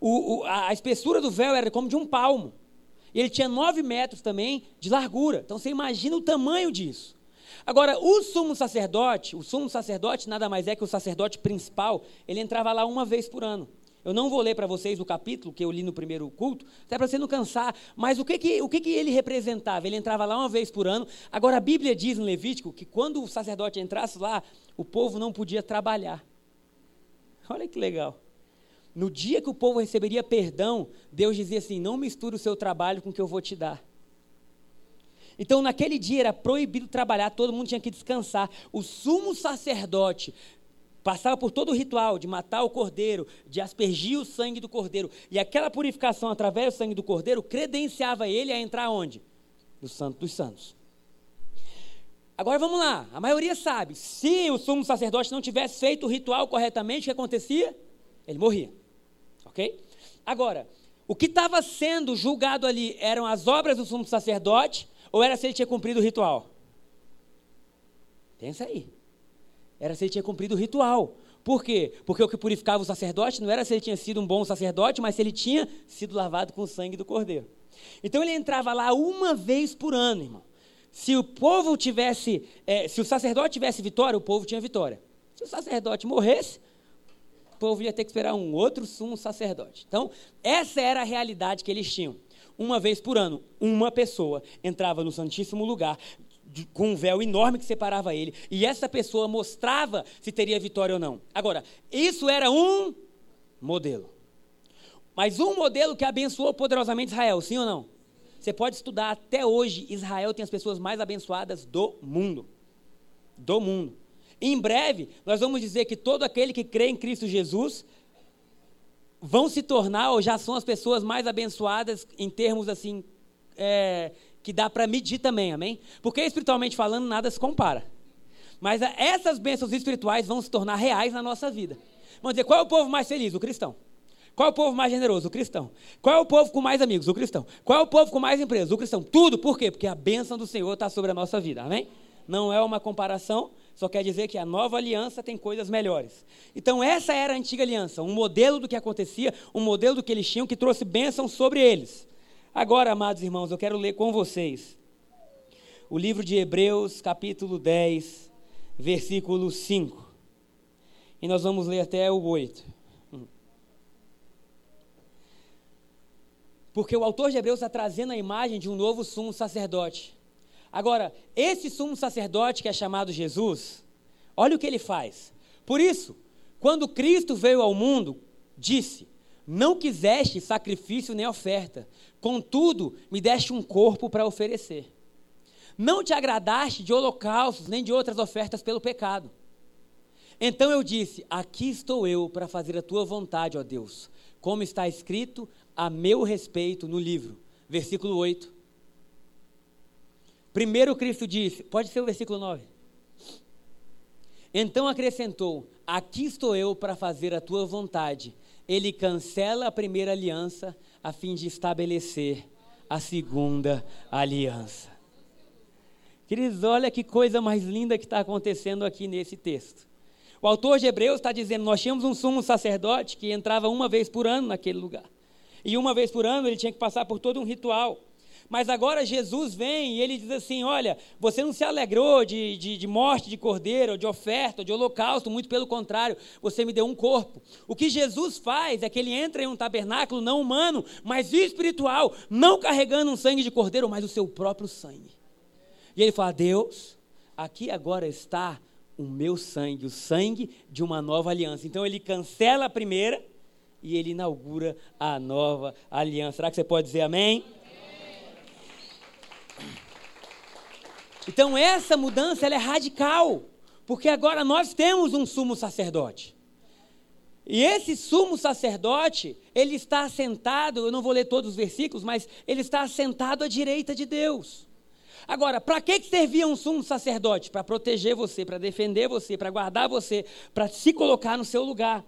O, o, a espessura do véu era como de um palmo. E ele tinha 9 metros também de largura. Então você imagina o tamanho disso. Agora, o sumo sacerdote, o sumo sacerdote nada mais é que o sacerdote principal, ele entrava lá uma vez por ano. Eu não vou ler para vocês o capítulo que eu li no primeiro culto, até para você não cansar, mas o que que, o que que ele representava? Ele entrava lá uma vez por ano. Agora, a Bíblia diz em Levítico que quando o sacerdote entrasse lá, o povo não podia trabalhar. Olha que legal. No dia que o povo receberia perdão, Deus dizia assim: Não misture o seu trabalho com o que eu vou te dar. Então, naquele dia era proibido trabalhar, todo mundo tinha que descansar. O sumo sacerdote passava por todo o ritual de matar o cordeiro, de aspergir o sangue do cordeiro. E aquela purificação através do sangue do cordeiro credenciava ele a entrar onde? No Santo dos Santos. Agora vamos lá, a maioria sabe, se o sumo sacerdote não tivesse feito o ritual corretamente, o que acontecia? Ele morria. Ok? Agora, o que estava sendo julgado ali eram as obras do sumo sacerdote ou era se ele tinha cumprido o ritual? Pensa aí. Era se ele tinha cumprido o ritual. Por quê? Porque o que purificava o sacerdote não era se ele tinha sido um bom sacerdote, mas se ele tinha sido lavado com o sangue do cordeiro. Então ele entrava lá uma vez por ano, irmão. Se o povo tivesse, é, se o sacerdote tivesse vitória, o povo tinha vitória. Se o sacerdote morresse, o povo ia ter que esperar um outro sumo sacerdote. Então, essa era a realidade que eles tinham uma vez por ano, uma pessoa entrava no Santíssimo Lugar com um véu enorme que separava ele, e essa pessoa mostrava se teria vitória ou não. Agora, isso era um modelo. Mas um modelo que abençoou poderosamente Israel, sim ou não? Você pode estudar até hoje, Israel tem as pessoas mais abençoadas do mundo. Do mundo. em breve, nós vamos dizer que todo aquele que crê em Cristo Jesus vão se tornar ou já são as pessoas mais abençoadas em termos assim é, que dá para medir também, amém? Porque espiritualmente falando nada se compara. Mas essas bênçãos espirituais vão se tornar reais na nossa vida. Vamos dizer, qual é o povo mais feliz? O cristão. Qual é o povo mais generoso? O cristão. Qual é o povo com mais amigos? O cristão. Qual é o povo com mais empresas? O cristão. Tudo, por quê? Porque a bênção do Senhor está sobre a nossa vida, amém? Não é uma comparação, só quer dizer que a nova aliança tem coisas melhores. Então, essa era a antiga aliança, um modelo do que acontecia, um modelo do que eles tinham, que trouxe bênção sobre eles. Agora, amados irmãos, eu quero ler com vocês o livro de Hebreus, capítulo 10, versículo 5. E nós vamos ler até o 8. Porque o autor de Hebreus está trazendo a imagem de um novo sumo sacerdote. Agora, esse sumo sacerdote que é chamado Jesus, olha o que ele faz. Por isso, quando Cristo veio ao mundo, disse: Não quiseste sacrifício nem oferta, contudo, me deste um corpo para oferecer. Não te agradaste de holocaustos nem de outras ofertas pelo pecado. Então eu disse: Aqui estou eu para fazer a tua vontade, ó Deus, como está escrito a meu respeito no livro. Versículo 8. Primeiro Cristo disse, pode ser o versículo 9. Então acrescentou: Aqui estou eu para fazer a tua vontade. Ele cancela a primeira aliança a fim de estabelecer a segunda aliança. Queridos, olha que coisa mais linda que está acontecendo aqui nesse texto. O autor de Hebreus está dizendo: nós tínhamos um sumo sacerdote que entrava uma vez por ano naquele lugar. E uma vez por ano ele tinha que passar por todo um ritual. Mas agora Jesus vem e ele diz assim: Olha, você não se alegrou de, de, de morte de cordeiro, de oferta, de holocausto, muito pelo contrário, você me deu um corpo. O que Jesus faz é que ele entra em um tabernáculo não humano, mas espiritual, não carregando um sangue de cordeiro, mas o seu próprio sangue. E ele fala: Deus, aqui agora está o meu sangue, o sangue de uma nova aliança. Então ele cancela a primeira e ele inaugura a nova aliança. Será que você pode dizer amém? Então essa mudança é radical, porque agora nós temos um sumo sacerdote. E esse sumo sacerdote, ele está assentado, eu não vou ler todos os versículos, mas ele está assentado à direita de Deus. Agora, para que servia um sumo sacerdote? Para proteger você, para defender você, para guardar você, para se colocar no seu lugar.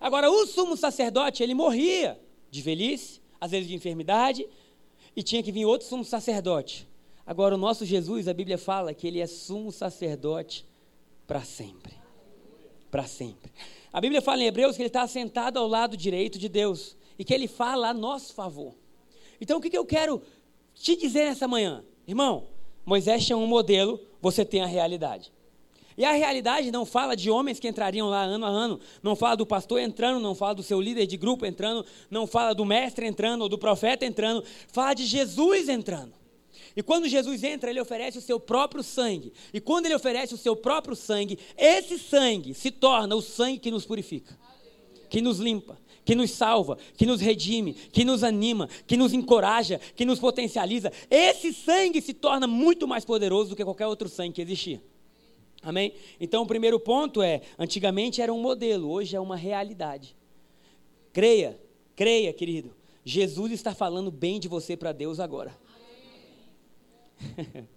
Agora, o sumo sacerdote, ele morria de velhice, às vezes de enfermidade, e tinha que vir outro sumo sacerdote Agora, o nosso Jesus, a Bíblia fala que ele é sumo sacerdote para sempre. Para sempre. A Bíblia fala em Hebreus que ele está sentado ao lado direito de Deus e que ele fala a nosso favor. Então, o que, que eu quero te dizer nessa manhã? Irmão, Moisés tinha um modelo, você tem a realidade. E a realidade não fala de homens que entrariam lá ano a ano, não fala do pastor entrando, não fala do seu líder de grupo entrando, não fala do mestre entrando ou do profeta entrando, fala de Jesus entrando. E quando Jesus entra, ele oferece o seu próprio sangue. E quando ele oferece o seu próprio sangue, esse sangue se torna o sangue que nos purifica, que nos limpa, que nos salva, que nos redime, que nos anima, que nos encoraja, que nos potencializa. Esse sangue se torna muito mais poderoso do que qualquer outro sangue que existia. Amém? Então, o primeiro ponto é: antigamente era um modelo, hoje é uma realidade. Creia, creia, querido. Jesus está falando bem de você para Deus agora. (laughs)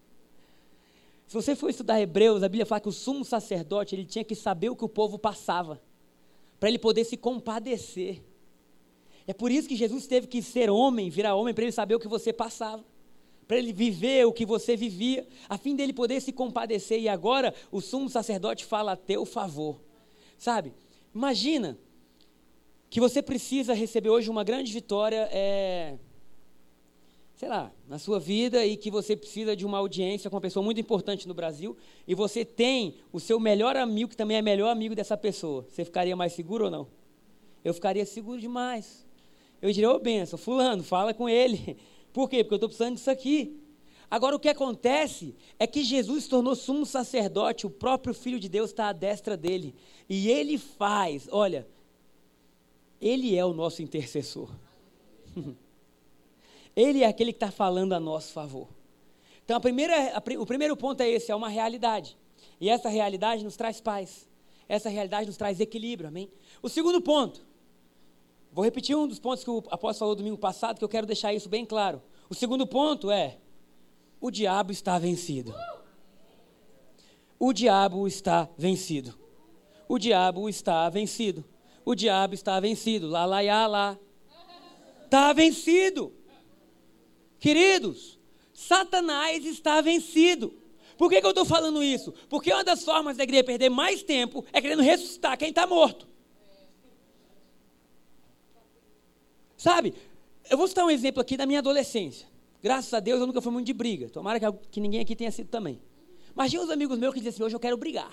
Se você for estudar Hebreus, a Bíblia fala que o sumo sacerdote ele tinha que saber o que o povo passava, para ele poder se compadecer. É por isso que Jesus teve que ser homem, virar homem, para ele saber o que você passava, para ele viver o que você vivia, a fim dele poder se compadecer. E agora o sumo sacerdote fala a teu favor. Sabe? Imagina que você precisa receber hoje uma grande vitória. É, sei lá, na sua vida e que você precisa de uma audiência com uma pessoa muito importante no Brasil e você tem o seu melhor amigo que também é melhor amigo dessa pessoa, você ficaria mais seguro ou não? Eu ficaria seguro demais. Eu diria, ô oh, benção, fulano, fala com ele. (laughs) Por quê? Porque eu estou precisando disso aqui. Agora o que acontece é que Jesus tornou sumo sacerdote, o próprio Filho de Deus está à destra dele. E ele faz, olha, ele é o nosso intercessor. (laughs) Ele é aquele que está falando a nosso favor. Então, a primeira, a, o primeiro ponto é esse: é uma realidade. E essa realidade nos traz paz. Essa realidade nos traz equilíbrio, amém? O segundo ponto, vou repetir um dos pontos que o apóstolo falou domingo passado, que eu quero deixar isso bem claro. O segundo ponto é: o diabo está vencido. O diabo está vencido. O diabo está vencido. O diabo está vencido. Lá, lá, lá, lá. Está vencido. Queridos, Satanás está vencido. Por que, que eu estou falando isso? Porque uma das formas da igreja perder mais tempo é querendo ressuscitar quem está morto. Sabe, eu vou citar um exemplo aqui da minha adolescência. Graças a Deus eu nunca fui muito de briga. Tomara que, que ninguém aqui tenha sido também. Mas tinha uns amigos meus que diziam assim: hoje eu quero brigar.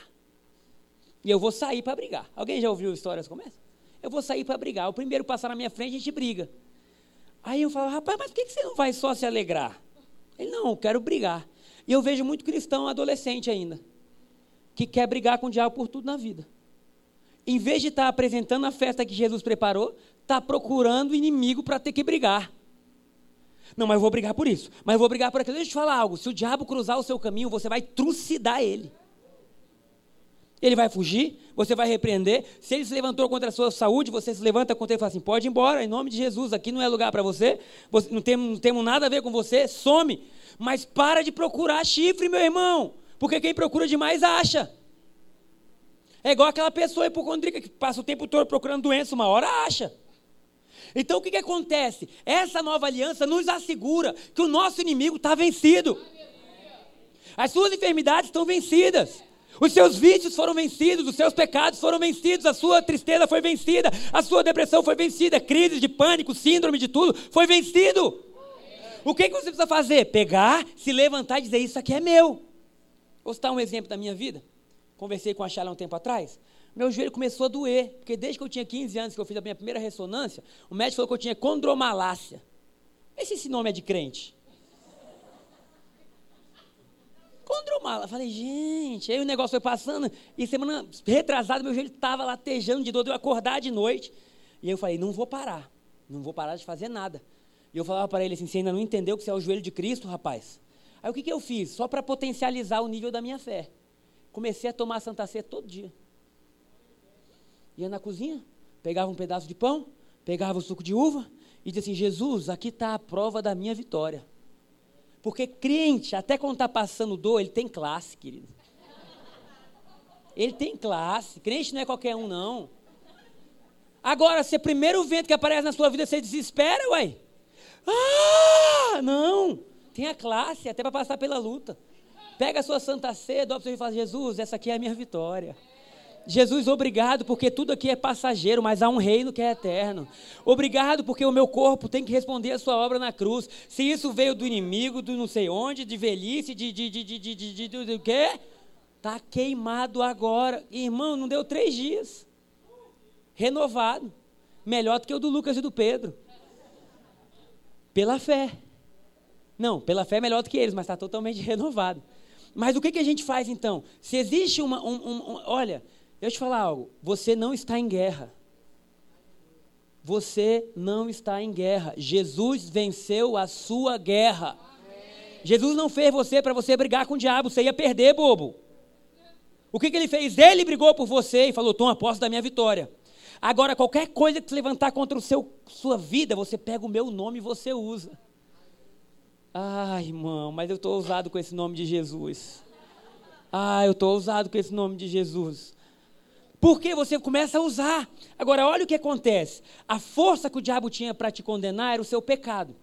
E eu vou sair para brigar. Alguém já ouviu histórias como essa? Eu vou sair para brigar. O primeiro passar na minha frente, a gente briga. Aí eu falo, rapaz, mas por que você não vai só se alegrar? Ele, não, eu quero brigar. E eu vejo muito cristão adolescente ainda, que quer brigar com o diabo por tudo na vida. em vez de estar apresentando a festa que Jesus preparou, está procurando inimigo para ter que brigar. Não, mas eu vou brigar por isso. Mas eu vou brigar por aquilo. Deixa eu te falar algo. Se o diabo cruzar o seu caminho, você vai trucidar ele. Ele vai fugir, você vai repreender. Se ele se levantou contra a sua saúde, você se levanta contra ele e fala assim: pode ir embora, em nome de Jesus, aqui não é lugar para você, você não, temos, não temos nada a ver com você, some. Mas para de procurar chifre, meu irmão, porque quem procura demais acha. É igual aquela pessoa hipocondríaca que passa o tempo todo procurando doença, uma hora acha. Então o que, que acontece? Essa nova aliança nos assegura que o nosso inimigo está vencido. As suas enfermidades estão vencidas. Os seus vícios foram vencidos, os seus pecados foram vencidos, a sua tristeza foi vencida, a sua depressão foi vencida, crise de pânico, síndrome de tudo, foi vencido. O que, que você precisa fazer? Pegar, se levantar e dizer: Isso aqui é meu. Vou citar um exemplo da minha vida. Conversei com a Charla um tempo atrás meu joelho começou a doer, porque desde que eu tinha 15 anos, que eu fiz a minha primeira ressonância, o médico falou que eu tinha condromalácia. Esse nome é de crente. Condromalácia. Falei, gente, aí o negócio foi passando, e semana retrasada, meu joelho estava latejando de dor, eu acordar de noite. E eu falei, não vou parar, não vou parar de fazer nada. E eu falava para ele assim, você ainda não entendeu que você é o joelho de Cristo, rapaz? Aí o que, que eu fiz? Só para potencializar o nível da minha fé. Comecei a tomar Santa Ceia todo dia ia na cozinha, pegava um pedaço de pão, pegava o suco de uva e dizia assim: Jesus, aqui está a prova da minha vitória. Porque crente, até quando está passando dor, ele tem classe, querido. Ele tem classe. Crente não é qualquer um, não. Agora, se é primeiro vento que aparece na sua vida, você desespera, uai. Ah, não. Tenha classe, até para passar pela luta. Pega a sua santa ceia, dobra e fala, Jesus, essa aqui é a minha vitória. Jesus, obrigado, porque tudo aqui é passageiro, mas há um reino que é eterno. Obrigado, porque o meu corpo tem que responder a sua obra na cruz. Se isso veio do inimigo, do não sei onde, de velhice, de. de, de, de, de, de, de, de, de quê? Está queimado agora. Irmão, não deu três dias. Renovado. Melhor do que o do Lucas e do Pedro. Pela fé. Não, pela fé é melhor do que eles, mas está totalmente (laughs) renovado. Mas o que, que a gente faz então? Se existe uma. Um, um, um, olha, Deixa eu te falar algo. Você não está em guerra. Você não está em guerra. Jesus venceu a sua guerra. Amém. Jesus não fez você para você brigar com o diabo. Você ia perder, bobo. O que, que ele fez? Ele brigou por você e falou: toma posse da minha vitória. Agora, qualquer coisa que se levantar contra o seu, sua vida, você pega o meu nome e você usa. Ah, irmão, mas eu estou ousado com esse nome de Jesus. Ah, eu estou ousado com esse nome de Jesus. Porque você começa a usar. Agora, olha o que acontece. A força que o diabo tinha para te condenar era o seu pecado.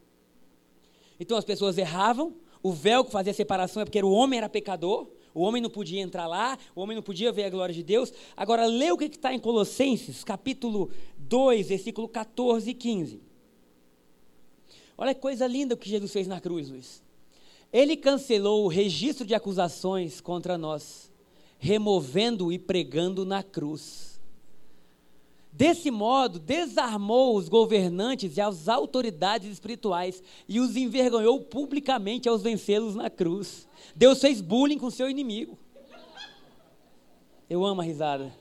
Então as pessoas erravam, o véu que fazia a separação é porque o homem era pecador, o homem não podia entrar lá, o homem não podia ver a glória de Deus. Agora, lê o que está em Colossenses, capítulo 2, versículo 14 e 15. Olha que coisa linda o que Jesus fez na cruz, Luiz. Ele cancelou o registro de acusações contra nós removendo e pregando na cruz. Desse modo, desarmou os governantes e as autoridades espirituais e os envergonhou publicamente aos vencê-los na cruz. Deus fez bullying com seu inimigo. Eu amo a risada.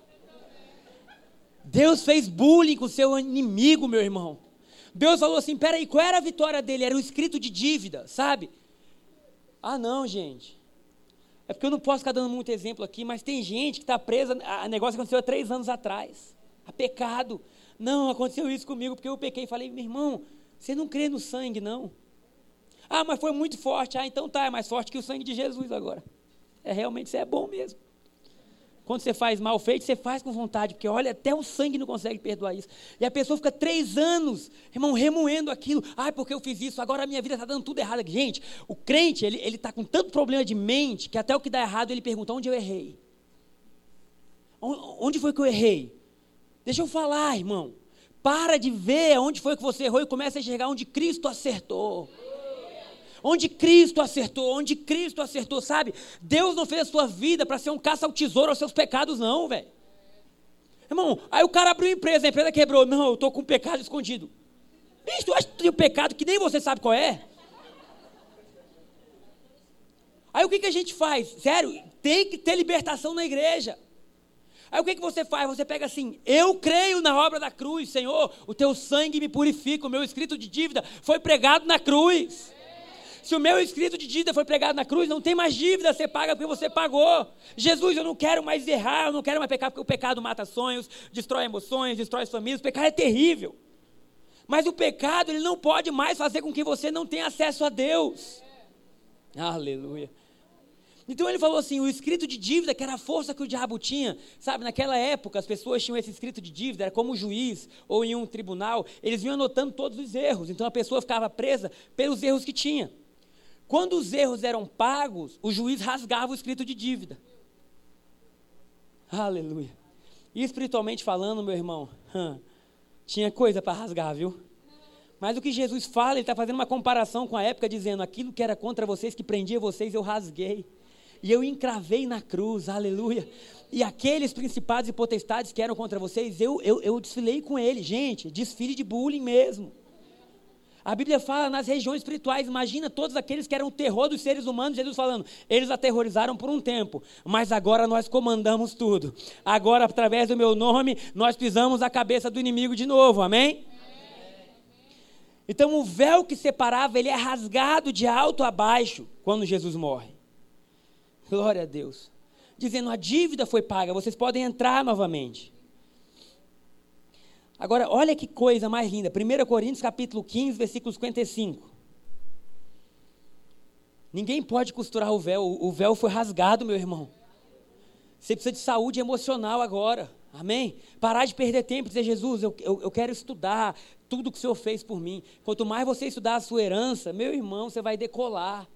Deus fez bullying com seu inimigo, meu irmão. Deus falou assim: peraí, qual era a vitória dele? Era o escrito de dívida, sabe? Ah, não, gente. É porque eu não posso ficar dando muito exemplo aqui, mas tem gente que está presa a negócio que aconteceu há três anos atrás. A pecado. Não, aconteceu isso comigo porque eu pequei. Falei, meu irmão, você não crê no sangue, não. Ah, mas foi muito forte. Ah, então tá, é mais forte que o sangue de Jesus agora. É realmente, isso é bom mesmo. Quando você faz mal feito, você faz com vontade, porque olha, até o sangue não consegue perdoar isso. E a pessoa fica três anos, irmão, remoendo aquilo. Ai, porque eu fiz isso, agora a minha vida está dando tudo errado. Gente, o crente, ele está com tanto problema de mente, que até o que dá errado, ele pergunta, onde eu errei? Onde foi que eu errei? Deixa eu falar, irmão. Para de ver onde foi que você errou e começa a enxergar onde Cristo acertou onde Cristo acertou, onde Cristo acertou, sabe? Deus não fez a sua vida para ser um caça ao tesouro aos seus pecados, não, velho. Irmão, aí o cara abriu empresa, a empresa quebrou. Não, eu estou com um pecado escondido. Bicho, tu acha que tem um pecado que nem você sabe qual é? Aí o que, que a gente faz? Sério, tem que ter libertação na igreja. Aí o que, que você faz? Você pega assim, eu creio na obra da cruz, Senhor, o teu sangue me purifica, o meu escrito de dívida foi pregado na cruz. Se o meu escrito de dívida foi pregado na cruz, não tem mais dívida, você paga porque você pagou. Jesus, eu não quero mais errar, eu não quero mais pecar, porque o pecado mata sonhos, destrói emoções, destrói famílias, o pecado é terrível. Mas o pecado, ele não pode mais fazer com que você não tenha acesso a Deus. Aleluia. Então ele falou assim: o escrito de dívida, que era a força que o diabo tinha, sabe, naquela época as pessoas tinham esse escrito de dívida, era como um juiz ou em um tribunal, eles vinham anotando todos os erros, então a pessoa ficava presa pelos erros que tinha. Quando os erros eram pagos, o juiz rasgava o escrito de dívida. Aleluia. E espiritualmente falando, meu irmão, tinha coisa para rasgar, viu? Mas o que Jesus fala, ele está fazendo uma comparação com a época, dizendo: aquilo que era contra vocês, que prendia vocês, eu rasguei e eu encravei na cruz, aleluia. E aqueles principados e potestades que eram contra vocês, eu, eu, eu desfilei com eles, gente, desfile de bullying mesmo. A Bíblia fala nas regiões espirituais, imagina todos aqueles que eram o terror dos seres humanos, Jesus falando, eles aterrorizaram por um tempo, mas agora nós comandamos tudo. Agora, através do meu nome, nós pisamos a cabeça do inimigo de novo, amém? Então o véu que separava, ele é rasgado de alto a baixo quando Jesus morre. Glória a Deus. Dizendo, a dívida foi paga, vocês podem entrar novamente. Agora, olha que coisa mais linda. 1 Coríntios capítulo 15, versículo 55. Ninguém pode costurar o véu. O véu foi rasgado, meu irmão. Você precisa de saúde emocional agora. Amém? Parar de perder tempo e dizer, Jesus, eu, eu, eu quero estudar tudo que o Senhor fez por mim. Quanto mais você estudar a sua herança, meu irmão, você vai decolar.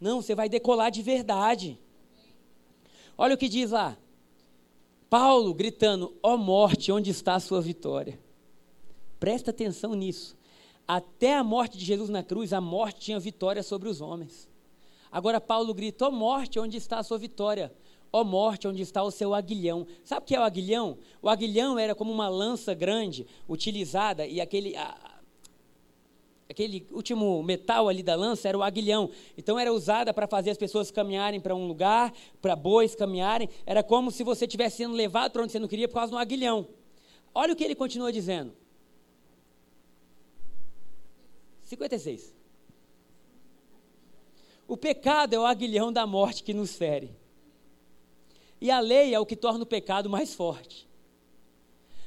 Não, você vai decolar de verdade. Olha o que diz lá. Paulo gritando: Ó oh morte, onde está a sua vitória? Presta atenção nisso. Até a morte de Jesus na cruz, a morte tinha vitória sobre os homens. Agora Paulo grita: Ó oh morte, onde está a sua vitória? Ó oh morte, onde está o seu aguilhão? Sabe o que é o aguilhão? O aguilhão era como uma lança grande, utilizada, e aquele, a, aquele último metal ali da lança era o aguilhão. Então era usada para fazer as pessoas caminharem para um lugar, para bois caminharem. Era como se você estivesse sendo levado para onde você não queria por causa de um aguilhão. Olha o que ele continua dizendo. 56. O pecado é o aguilhão da morte que nos fere. E a lei é o que torna o pecado mais forte.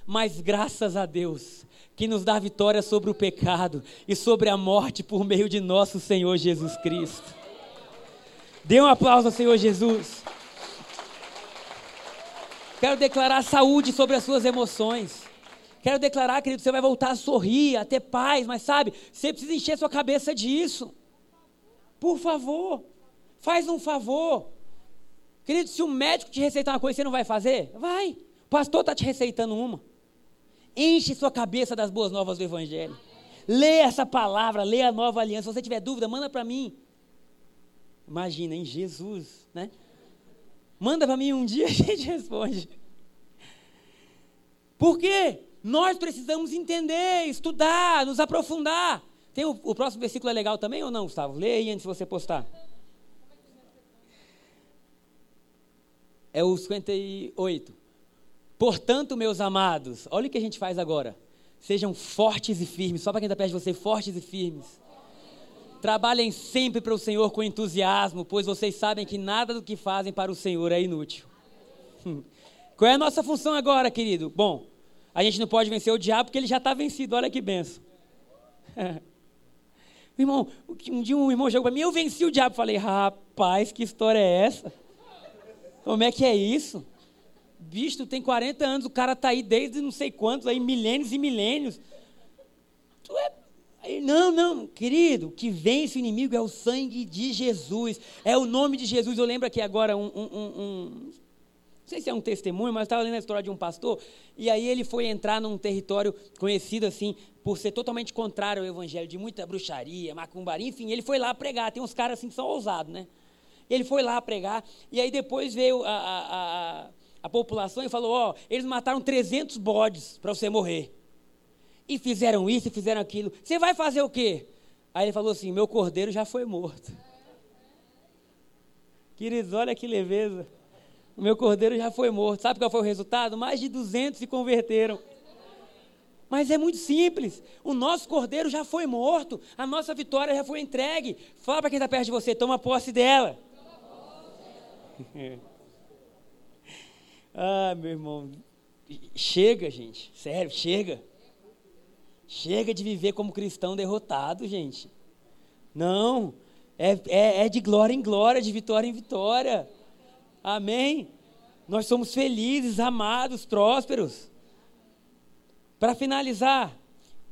Mas graças a Deus, que nos dá vitória sobre o pecado e sobre a morte por meio de nosso Senhor Jesus Cristo. Dê um aplauso ao Senhor Jesus. Quero declarar saúde sobre as suas emoções. Quero declarar, querido, você vai voltar a sorrir, a ter paz, mas sabe, você precisa encher sua cabeça disso. Por favor, faz um favor. Querido, se o médico te receitar uma coisa, você não vai fazer? Vai. O pastor está te receitando uma. Enche sua cabeça das boas novas do Evangelho. Lê essa palavra, lê a nova aliança. Se você tiver dúvida, manda para mim. Imagina, em Jesus, né? Manda para mim um dia a gente (laughs) responde. Por quê? Nós precisamos entender, estudar, nos aprofundar. Tem o, o próximo versículo é legal também ou não, Gustavo? Lê aí antes de você postar. É o 58. Portanto, meus amados, olha o que a gente faz agora. Sejam fortes e firmes. Só para quem está perto de você, fortes e firmes. Trabalhem sempre para o Senhor com entusiasmo, pois vocês sabem que nada do que fazem para o Senhor é inútil. Qual é a nossa função agora, querido? Bom, a gente não pode vencer o diabo porque ele já está vencido. Olha que benção. (laughs) irmão, um dia um irmão chegou para mim, eu venci o diabo. Falei, rapaz, que história é essa? Como é que é isso? Bicho, tem 40 anos, o cara tá aí desde não sei quantos, aí milênios e milênios. Tu é. Não, não, querido, que vence o inimigo é o sangue de Jesus, é o nome de Jesus. Eu lembro aqui agora um, um, um, um não sei se é um testemunho, mas estava lendo a história de um pastor, e aí ele foi entrar num território conhecido assim, por ser totalmente contrário ao evangelho, de muita bruxaria, macumbaria, enfim, ele foi lá pregar. Tem uns caras assim que são ousados, né? Ele foi lá pregar, e aí depois veio a, a, a a população e falou: Ó, oh, eles mataram 300 bodes para você morrer. E fizeram isso e fizeram aquilo. Você vai fazer o quê? Aí ele falou assim: Meu cordeiro já foi morto. Queridos, olha que leveza. O meu cordeiro já foi morto. Sabe qual foi o resultado? Mais de 200 se converteram. Mas é muito simples. O nosso cordeiro já foi morto. A nossa vitória já foi entregue. Fala para quem está perto de você, toma posse dela. (laughs) ah, meu irmão. Chega, gente. Sério, chega. Chega de viver como cristão derrotado, gente. Não. É, é, é de glória em glória, de vitória em vitória. Amém? Nós somos felizes, amados, prósperos. Para finalizar,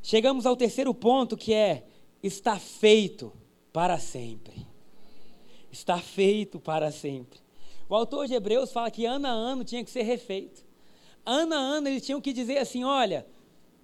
chegamos ao terceiro ponto que é: está feito para sempre. Está feito para sempre. O autor de Hebreus fala que ano a ano tinha que ser refeito. Ano a ano eles tinham que dizer assim: olha,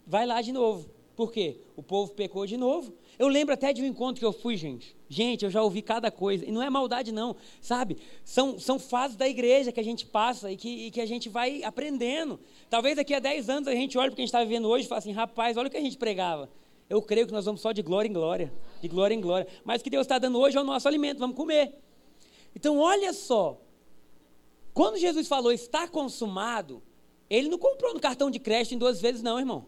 vai lá de novo. Por quê? O povo pecou de novo. Eu lembro até de um encontro que eu fui, gente. Gente, eu já ouvi cada coisa. E não é maldade, não. Sabe? São, são fases da igreja que a gente passa e que, e que a gente vai aprendendo. Talvez daqui a 10 anos a gente olhe para o que a gente está vivendo hoje e fale assim: rapaz, olha o que a gente pregava. Eu creio que nós vamos só de glória em glória. De glória em glória. Mas o que Deus está dando hoje é o nosso alimento. Vamos comer. Então, olha só. Quando Jesus falou está consumado, ele não comprou no cartão de crédito em duas vezes, não, irmão.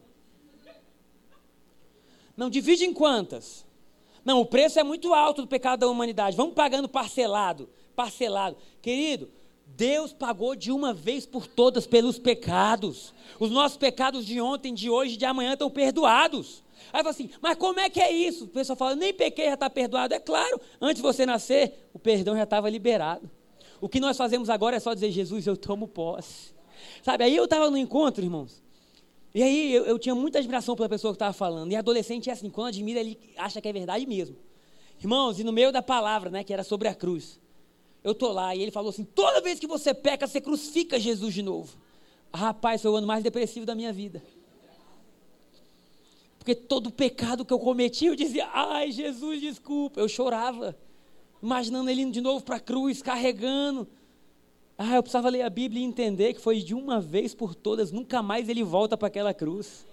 Não, divide em quantas? Não, o preço é muito alto do pecado da humanidade. Vamos pagando parcelado, parcelado. Querido, Deus pagou de uma vez por todas pelos pecados. Os nossos pecados de ontem, de hoje, de amanhã estão perdoados. Aí fala assim, mas como é que é isso? O pessoal fala, nem pequei, já está perdoado. É claro, antes de você nascer, o perdão já estava liberado. O que nós fazemos agora é só dizer, Jesus, eu tomo posse. Sabe, aí eu estava no encontro, irmãos, e aí eu, eu tinha muita admiração pela pessoa que estava falando. E adolescente é assim, quando admira, ele acha que é verdade mesmo. Irmãos, e no meio da palavra, né, que era sobre a cruz, eu tô lá e ele falou assim: toda vez que você peca, você crucifica Jesus de novo. Rapaz, foi o ano mais depressivo da minha vida. Porque todo pecado que eu cometi, eu dizia: ai, Jesus, desculpa. Eu chorava, imaginando ele indo de novo para a cruz, carregando. Ah, eu precisava ler a Bíblia e entender que foi de uma vez por todas, nunca mais ele volta para aquela cruz.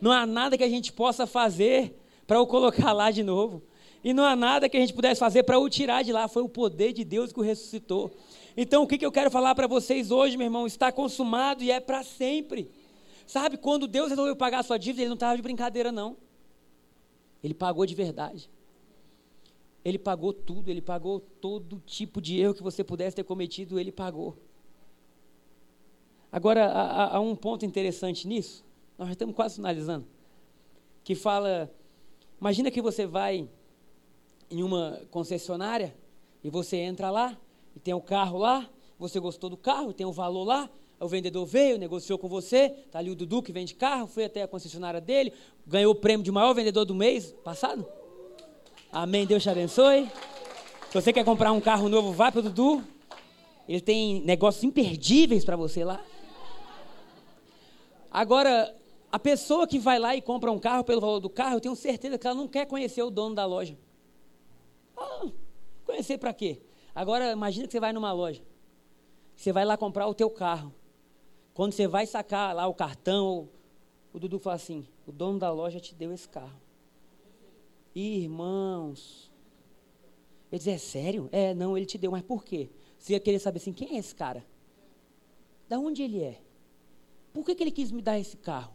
Não há nada que a gente possa fazer para o colocar lá de novo. E não há nada que a gente pudesse fazer para o tirar de lá. Foi o poder de Deus que o ressuscitou. Então, o que, que eu quero falar para vocês hoje, meu irmão? Está consumado e é para sempre. Sabe, quando Deus resolveu pagar a sua dívida, ele não estava de brincadeira, não. Ele pagou de verdade. Ele pagou tudo, ele pagou todo tipo de erro que você pudesse ter cometido, ele pagou. Agora, há, há um ponto interessante nisso, nós já estamos quase finalizando, que fala: imagina que você vai em uma concessionária e você entra lá e tem o um carro lá, você gostou do carro, tem o um valor lá, o vendedor veio, negociou com você, está ali o Dudu que vende carro, foi até a concessionária dele, ganhou o prêmio de maior vendedor do mês passado. Amém. Deus te abençoe. Se você quer comprar um carro novo, vá para o Dudu. Ele tem negócios imperdíveis para você lá. Agora, a pessoa que vai lá e compra um carro pelo valor do carro, eu tenho certeza que ela não quer conhecer o dono da loja. Ah, conhecer para quê? Agora, imagina que você vai numa loja. Você vai lá comprar o teu carro. Quando você vai sacar lá o cartão, o Dudu fala assim: o dono da loja te deu esse carro. Irmãos. Ele diz, é sério? É, não, ele te deu, mas por quê? Você ia querer saber assim, quem é esse cara? Da onde ele é? Por que, que ele quis me dar esse carro?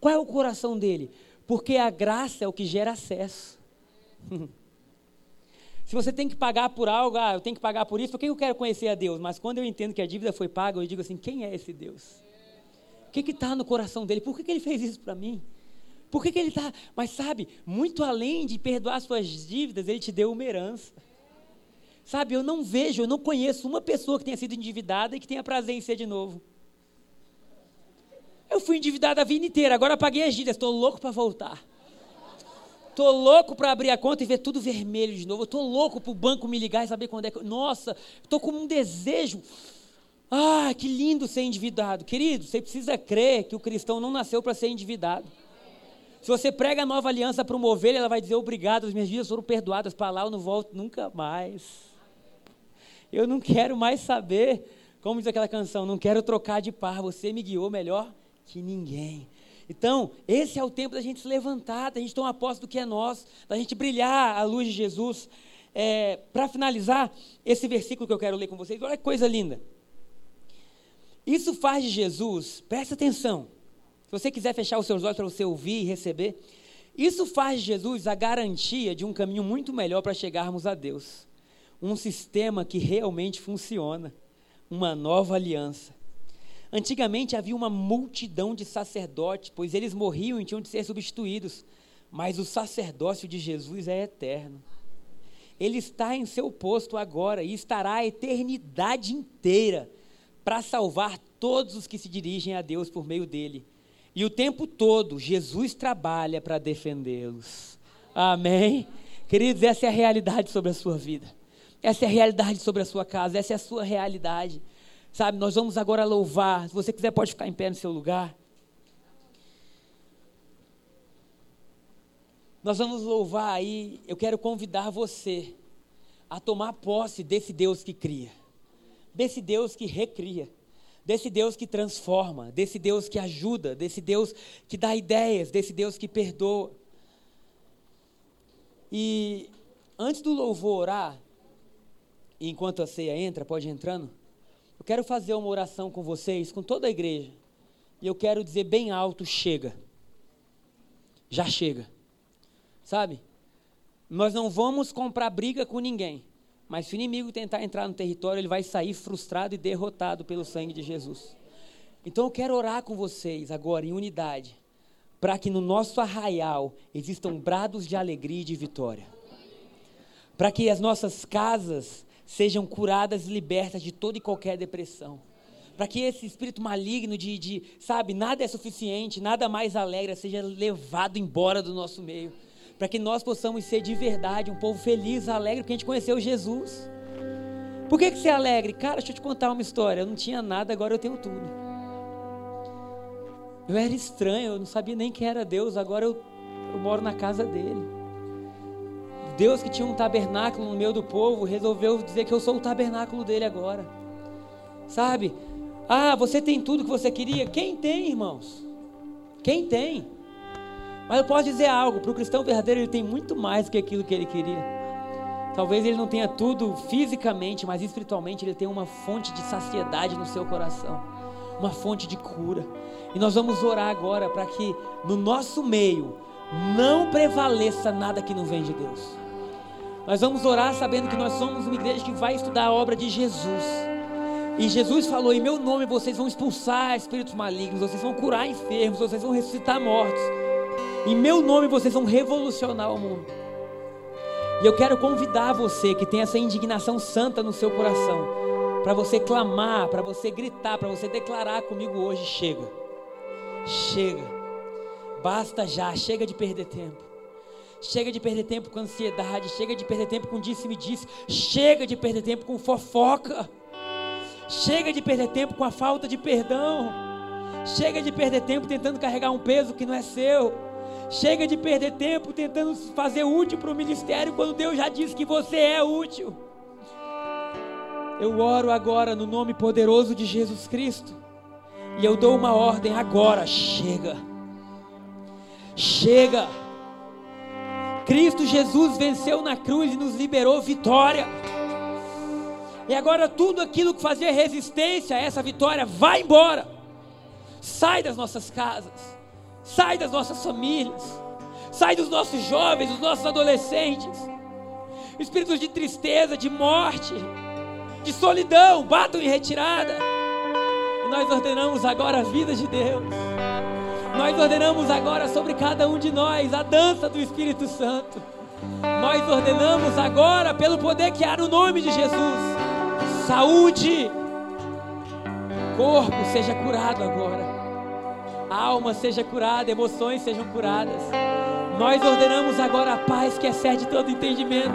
Qual é o coração dele? Porque a graça é o que gera acesso. (laughs) Se você tem que pagar por algo, ah, eu tenho que pagar por isso, por que eu quero conhecer a Deus? Mas quando eu entendo que a dívida foi paga, eu digo assim: quem é esse Deus? O que está no coração dele? Por que, que ele fez isso para mim? Por que, que ele está. Mas sabe, muito além de perdoar suas dívidas, ele te deu uma herança. Sabe, eu não vejo, eu não conheço uma pessoa que tenha sido endividada e que tenha prazer em ser de novo. Eu fui endividado a vida inteira, agora paguei as dívidas, estou louco para voltar. Estou louco para abrir a conta e ver tudo vermelho de novo. Estou louco para o banco me ligar e saber quando é que. Nossa, estou com um desejo. Ah, que lindo ser endividado. Querido, você precisa crer que o cristão não nasceu para ser endividado. Se você prega a nova aliança para uma ovelha, ela vai dizer obrigado, as minhas vidas foram perdoadas, para lá eu não volto nunca mais. Eu não quero mais saber, como diz aquela canção, não quero trocar de par, você me guiou melhor que ninguém. Então, esse é o tempo da gente se levantar, da gente tomar posse do que é nosso, da gente brilhar a luz de Jesus. É, para finalizar, esse versículo que eu quero ler com vocês, olha que coisa linda. Isso faz de Jesus, presta atenção. Se você quiser fechar os seus olhos para você ouvir e receber, isso faz de Jesus a garantia de um caminho muito melhor para chegarmos a Deus. Um sistema que realmente funciona, uma nova aliança. Antigamente havia uma multidão de sacerdotes, pois eles morriam e tinham de ser substituídos. Mas o sacerdócio de Jesus é eterno. Ele está em seu posto agora e estará a eternidade inteira para salvar todos os que se dirigem a Deus por meio dele. E o tempo todo, Jesus trabalha para defendê-los. Amém? Queridos, essa é a realidade sobre a sua vida. Essa é a realidade sobre a sua casa. Essa é a sua realidade. Sabe, nós vamos agora louvar. Se você quiser, pode ficar em pé no seu lugar. Nós vamos louvar aí. Eu quero convidar você a tomar posse desse Deus que cria, desse Deus que recria, desse Deus que transforma, desse Deus que ajuda, desse Deus que dá ideias, desse Deus que perdoa. E antes do louvor orar, enquanto a ceia entra, pode ir entrando. Eu quero fazer uma oração com vocês, com toda a igreja. E eu quero dizer bem alto: chega. Já chega. Sabe? Nós não vamos comprar briga com ninguém. Mas se o inimigo tentar entrar no território, ele vai sair frustrado e derrotado pelo sangue de Jesus. Então eu quero orar com vocês agora em unidade, para que no nosso arraial existam brados de alegria e de vitória. Para que as nossas casas sejam curadas e libertas de toda e qualquer depressão. Para que esse espírito maligno de, de, sabe, nada é suficiente, nada mais alegra, seja levado embora do nosso meio. Para que nós possamos ser de verdade um povo feliz, alegre, porque a gente conheceu Jesus. Por que, que você é alegre? Cara, deixa eu te contar uma história. Eu não tinha nada, agora eu tenho tudo. Eu era estranho, eu não sabia nem quem era Deus, agora eu, eu moro na casa dele. Deus que tinha um tabernáculo no meio do povo, resolveu dizer que eu sou o tabernáculo dele agora. Sabe? Ah, você tem tudo que você queria? Quem tem, irmãos? Quem tem? Mas eu posso dizer algo: para o cristão verdadeiro, ele tem muito mais do que aquilo que ele queria. Talvez ele não tenha tudo fisicamente, mas espiritualmente ele tem uma fonte de saciedade no seu coração, uma fonte de cura. E nós vamos orar agora para que no nosso meio não prevaleça nada que não vem de Deus. Nós vamos orar sabendo que nós somos uma igreja que vai estudar a obra de Jesus. E Jesus falou: em meu nome vocês vão expulsar espíritos malignos, vocês vão curar enfermos, vocês vão ressuscitar mortos. Em meu nome vocês vão revolucionar o mundo. E eu quero convidar você que tem essa indignação santa no seu coração, para você clamar, para você gritar, para você declarar comigo hoje: chega, chega, basta já, chega de perder tempo. Chega de perder tempo com ansiedade, chega de perder tempo com disse-me-disse, chega de perder tempo com fofoca, chega de perder tempo com a falta de perdão, chega de perder tempo tentando carregar um peso que não é seu, chega de perder tempo tentando fazer útil para o ministério quando Deus já disse que você é útil. Eu oro agora no nome poderoso de Jesus Cristo e eu dou uma ordem agora: chega, chega. Cristo Jesus venceu na cruz e nos liberou vitória. E agora tudo aquilo que fazia resistência a essa vitória vai embora. Sai das nossas casas, sai das nossas famílias, sai dos nossos jovens, dos nossos adolescentes. Espíritos de tristeza, de morte, de solidão, batam em retirada. E nós ordenamos agora a vida de Deus. Nós ordenamos agora sobre cada um de nós a dança do Espírito Santo. Nós ordenamos agora, pelo poder que há no nome de Jesus, saúde, corpo seja curado agora, alma seja curada, emoções sejam curadas. Nós ordenamos agora a paz que excede todo entendimento,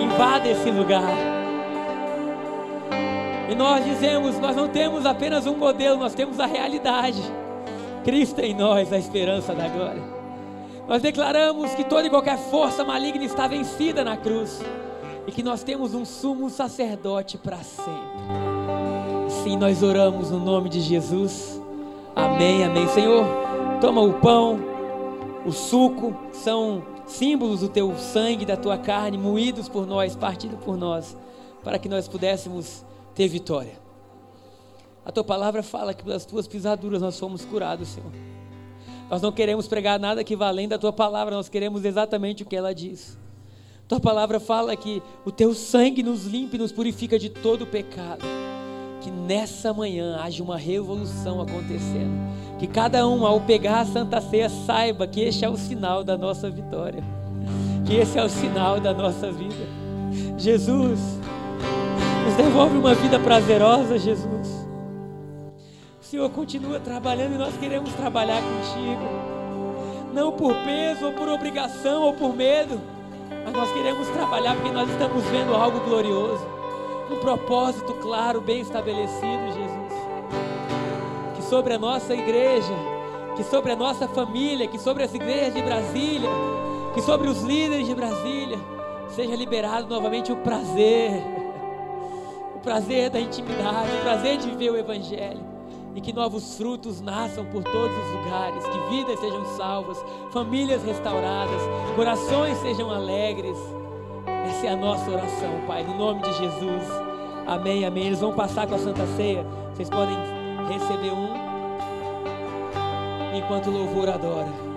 invada esse lugar. E nós dizemos: nós não temos apenas um modelo, nós temos a realidade. Cristo em nós, a esperança da glória. Nós declaramos que toda e qualquer força maligna está vencida na cruz e que nós temos um sumo sacerdote para sempre. Sim, nós oramos no nome de Jesus. Amém, amém. Senhor, toma o pão, o suco, são símbolos do teu sangue, da tua carne, moídos por nós, partido por nós, para que nós pudéssemos ter vitória. A tua palavra fala que pelas tuas pisaduras nós fomos curados, Senhor. Nós não queremos pregar nada que vá além da tua palavra, nós queremos exatamente o que ela diz. Tua palavra fala que o teu sangue nos limpa e nos purifica de todo pecado. Que nessa manhã haja uma revolução acontecendo. Que cada um, ao pegar a Santa Ceia, saiba que este é o sinal da nossa vitória. Que esse é o sinal da nossa vida. Jesus, nos devolve uma vida prazerosa, Jesus. O Senhor continua trabalhando e nós queremos trabalhar contigo. Não por peso, ou por obrigação, ou por medo mas nós queremos trabalhar porque nós estamos vendo algo glorioso, um propósito claro, bem estabelecido, Jesus. Que sobre a nossa igreja, que sobre a nossa família, que sobre as igrejas de Brasília, que sobre os líderes de Brasília, seja liberado novamente o prazer, o prazer da intimidade, o prazer de viver o Evangelho e que novos frutos nasçam por todos os lugares, que vidas sejam salvas, famílias restauradas, corações sejam alegres. Essa é a nossa oração, Pai, no nome de Jesus. Amém, amém. Eles vão passar com a Santa Ceia. Vocês podem receber um enquanto o louvor adora.